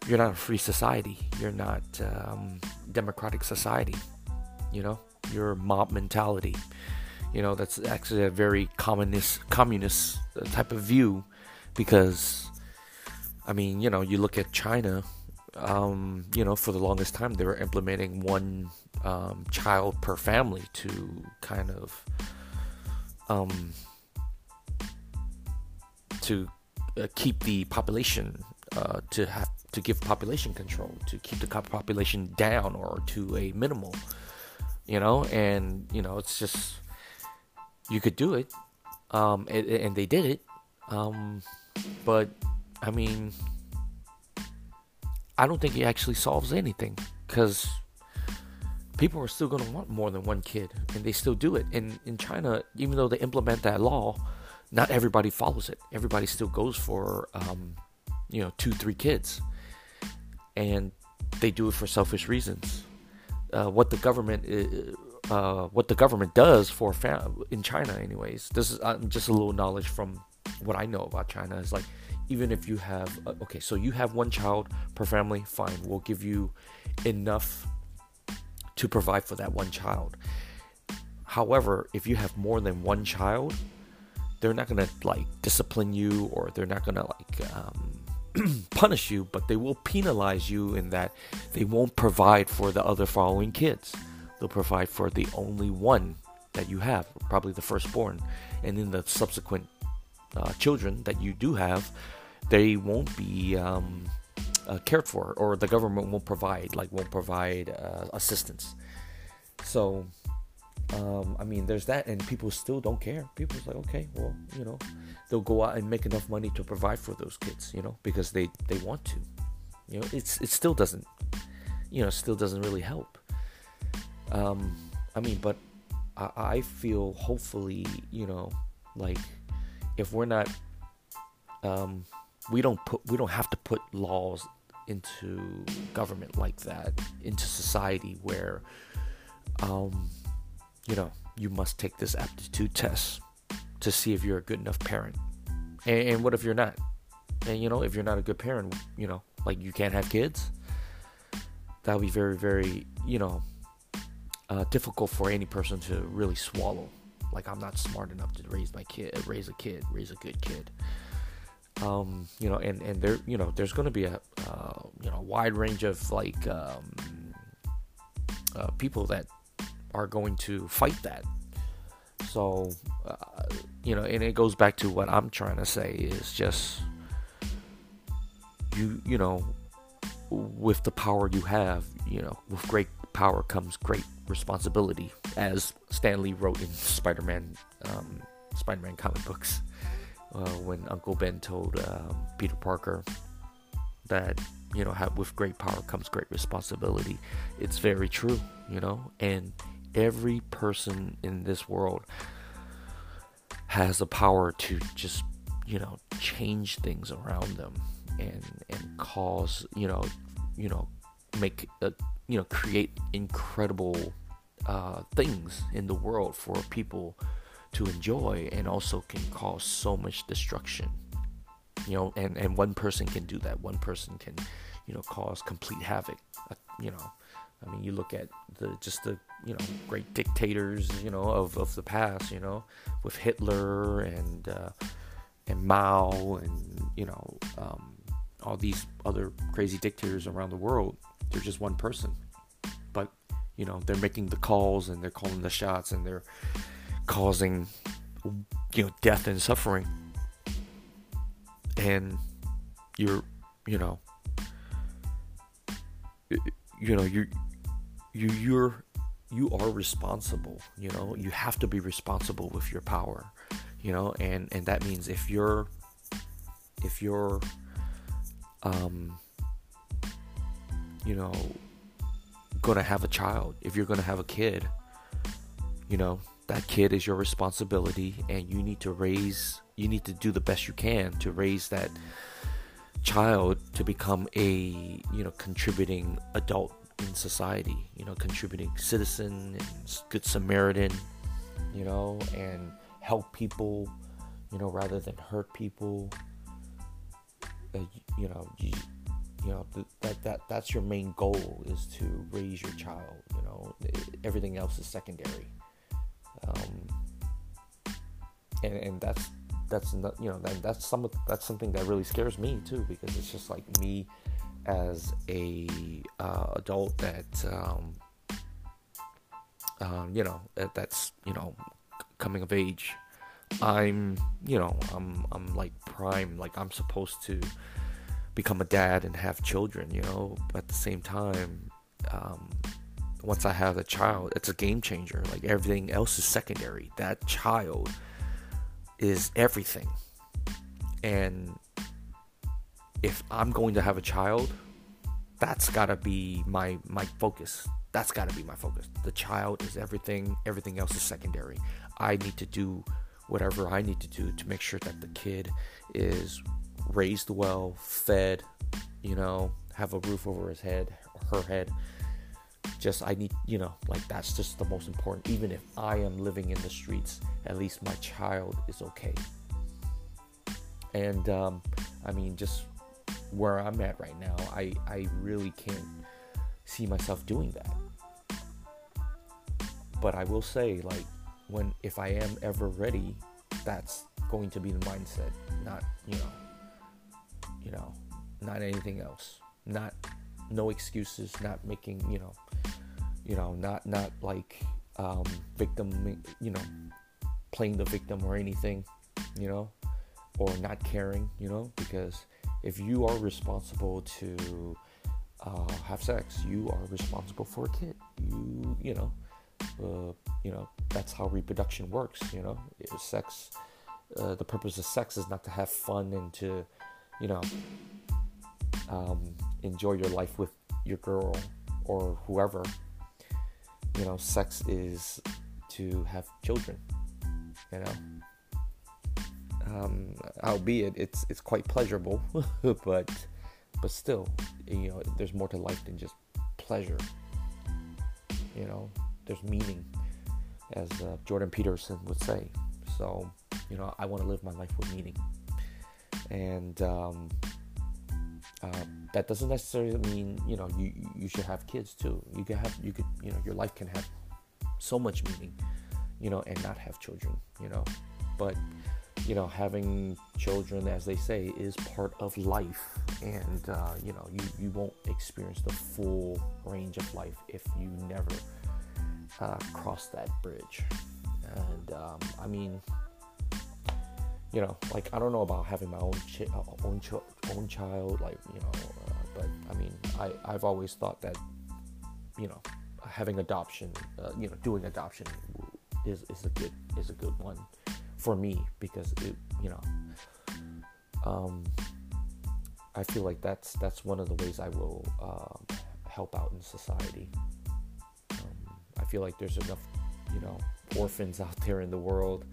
you're not a free society. You're not um, democratic society. You know, you're mob mentality. You know, that's actually a very communist communist type of view, because I mean, you know, you look at China um, you know, for the longest time, they were implementing one um, child per family to kind of um, to uh, keep the population uh, to have to give population control to keep the population down or to a minimal you know and you know it's just you could do it um, and, and they did it um, but i mean I don't think it actually solves anything because people are still going to want more than one kid and they still do it. And in China, even though they implement that law, not everybody follows it. Everybody still goes for, um, you know, two, three kids. And they do it for selfish reasons. Uh, what the government uh, what the government does for fam- in China, anyways. This is uh, just a little knowledge from what I know about China. Is like even if you have uh, okay so you have one child per family fine we'll give you enough to provide for that one child however if you have more than one child they're not gonna like discipline you or they're not gonna like um, [clears throat] punish you but they will penalize you in that they won't provide for the other following kids they'll provide for the only one that you have probably the firstborn and then the subsequent uh, children that you do have they won't be um, uh, cared for, or the government won't provide, like won't provide uh, assistance. So, um, I mean, there's that, and people still don't care. People's like, okay, well, you know, they'll go out and make enough money to provide for those kids, you know, because they they want to. You know, it's it still doesn't, you know, still doesn't really help. Um, I mean, but I, I feel hopefully, you know, like if we're not um, we don't put we don't have to put laws into government like that into society where um you know you must take this aptitude test to see if you're a good enough parent. And, and what if you're not? And you know if you're not a good parent you know like you can't have kids? That would be very very you know uh, difficult for any person to really swallow. Like I'm not smart enough to raise my kid, raise a kid, raise a good kid. Um, you know, and and there, you know, there's going to be a uh, you know wide range of like um, uh, people that are going to fight that. So, uh, you know, and it goes back to what I'm trying to say is just you, you know, with the power you have, you know, with great power comes great responsibility, as Stan Lee wrote in Spider-Man, um, Spider-Man comic books, uh, when Uncle Ben told um, Peter Parker that you know, have, with great power comes great responsibility. It's very true, you know, and every person in this world has the power to just, you know, change things around them and and cause, you know, you know, make a, you know, create incredible uh, things in the world for people to enjoy and also can cause so much destruction. You know and and one person can do that. One person can you know cause complete havoc. Uh, you know i mean you look at the just the you know great dictators you know of, of the past you know with hitler and uh, and mao and you know um, all these other crazy dictators around the world. They're just one person. But you know they're making the calls and they're calling the shots and they're causing you know death and suffering. And you're you know you know you you you're you are responsible you know? You have to be responsible with your power you know? And and that means if you're if you're um you know gonna have a child if you're gonna have a kid you know that kid is your responsibility and you need to raise you need to do the best you can to raise that child to become a you know contributing adult in society you know contributing citizen good samaritan you know and help people you know rather than hurt people. Uh, you know you, you know that that that's your main goal is to raise your child you know. Everything else is secondary. Um, and and that's that's not you know that, that's some that's something that really scares me too because it's just like me as a uh, adult that um, um, you know that, that's you know coming of age. I'm you know i'm i'm like prime like i'm supposed to become a dad and have children you know? But at the same time um, once i have a child it's a game changer. Like everything else is secondary. That child is everything. And if I'm going to have a child, that's gotta be my my focus. That's gotta be my focus. The child is everything. Everything else is secondary. I need to do whatever I need to do to make sure that the kid is raised well, fed, you know, have a roof over his head, her head, just I need you know like that's just the most important even if I am living in the streets at least my child is okay and um, I mean just where I'm at right now I I really can't see myself doing that. But I will say like when if I am ever ready that's going to be the mindset not you know you know not anything else. Not no excuses not making you know you know, not not like um, victim, you know, playing the victim or anything, you know, or not caring, you know, because if you are responsible to uh, have sex, you are responsible for a kid. You, you know, uh, you know, that's how reproduction works. You know, sex. Uh, the purpose of sex is not to have fun and to, you know, um, enjoy your life with your girl or whoever you know, sex is to have children. You know, um, albeit it's it's quite pleasurable, [laughs] but but still, you know, there's more to life than just pleasure. You know, there's meaning, as uh, Jordan Peterson would say. So, you know, I want to live my life with meaning, and um, uh, that doesn't necessarily mean you know you you should have kids too. You can have you could you know your life can have so much meaning. you know, and not have children, you know. But you know, having children, as they say, is part of life, and uh, you know, you you won't experience the full range of life if you never uh, cross that bridge. And um, I mean, you know, like I don't know about having my own chi- uh, own ch- own child, like you know, uh, but I mean, I I've always thought that, you know, having adoption, uh, you know, doing adoption is is a good is a good one for me because it, you know, um, I feel like that's that's one of the ways I will um, help out in society. Um, I feel like there's enough, you know, orphans [laughs] out there in the world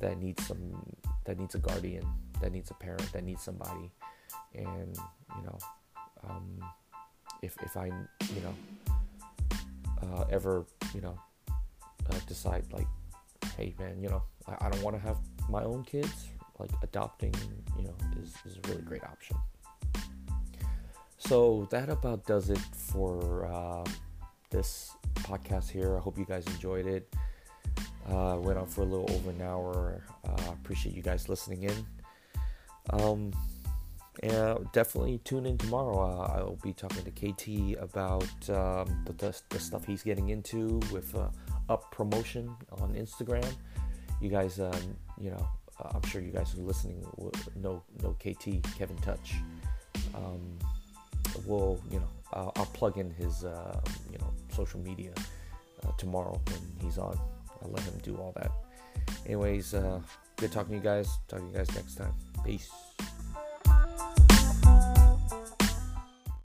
that need some that needs a guardian, that needs a parent, that needs somebody, and you know, um, if if I you know uh, ever you know uh, decide like, hey man, you know, I, I don't want to have my own kids, like adopting, you know, is is a really great option. So that about does it for uh, this podcast here. I hope you guys enjoyed it. Uh, went on for a little over an hour. Uh, appreciate you guys listening in. Um, and definitely tune in tomorrow. Uh, I'll be talking to KT about um, the, the, the, stuff he's getting into with uh, up promotion on Instagram. You guys, uh, you know, uh, I'm sure you guys who are listening know know KT Kevin Touch. Um, will you know, I'll plug in his uh, you know social media uh, tomorrow when he's on. I'll let him do all that. Anyways, uh, good talking to you guys. Talk to you guys next time. Peace.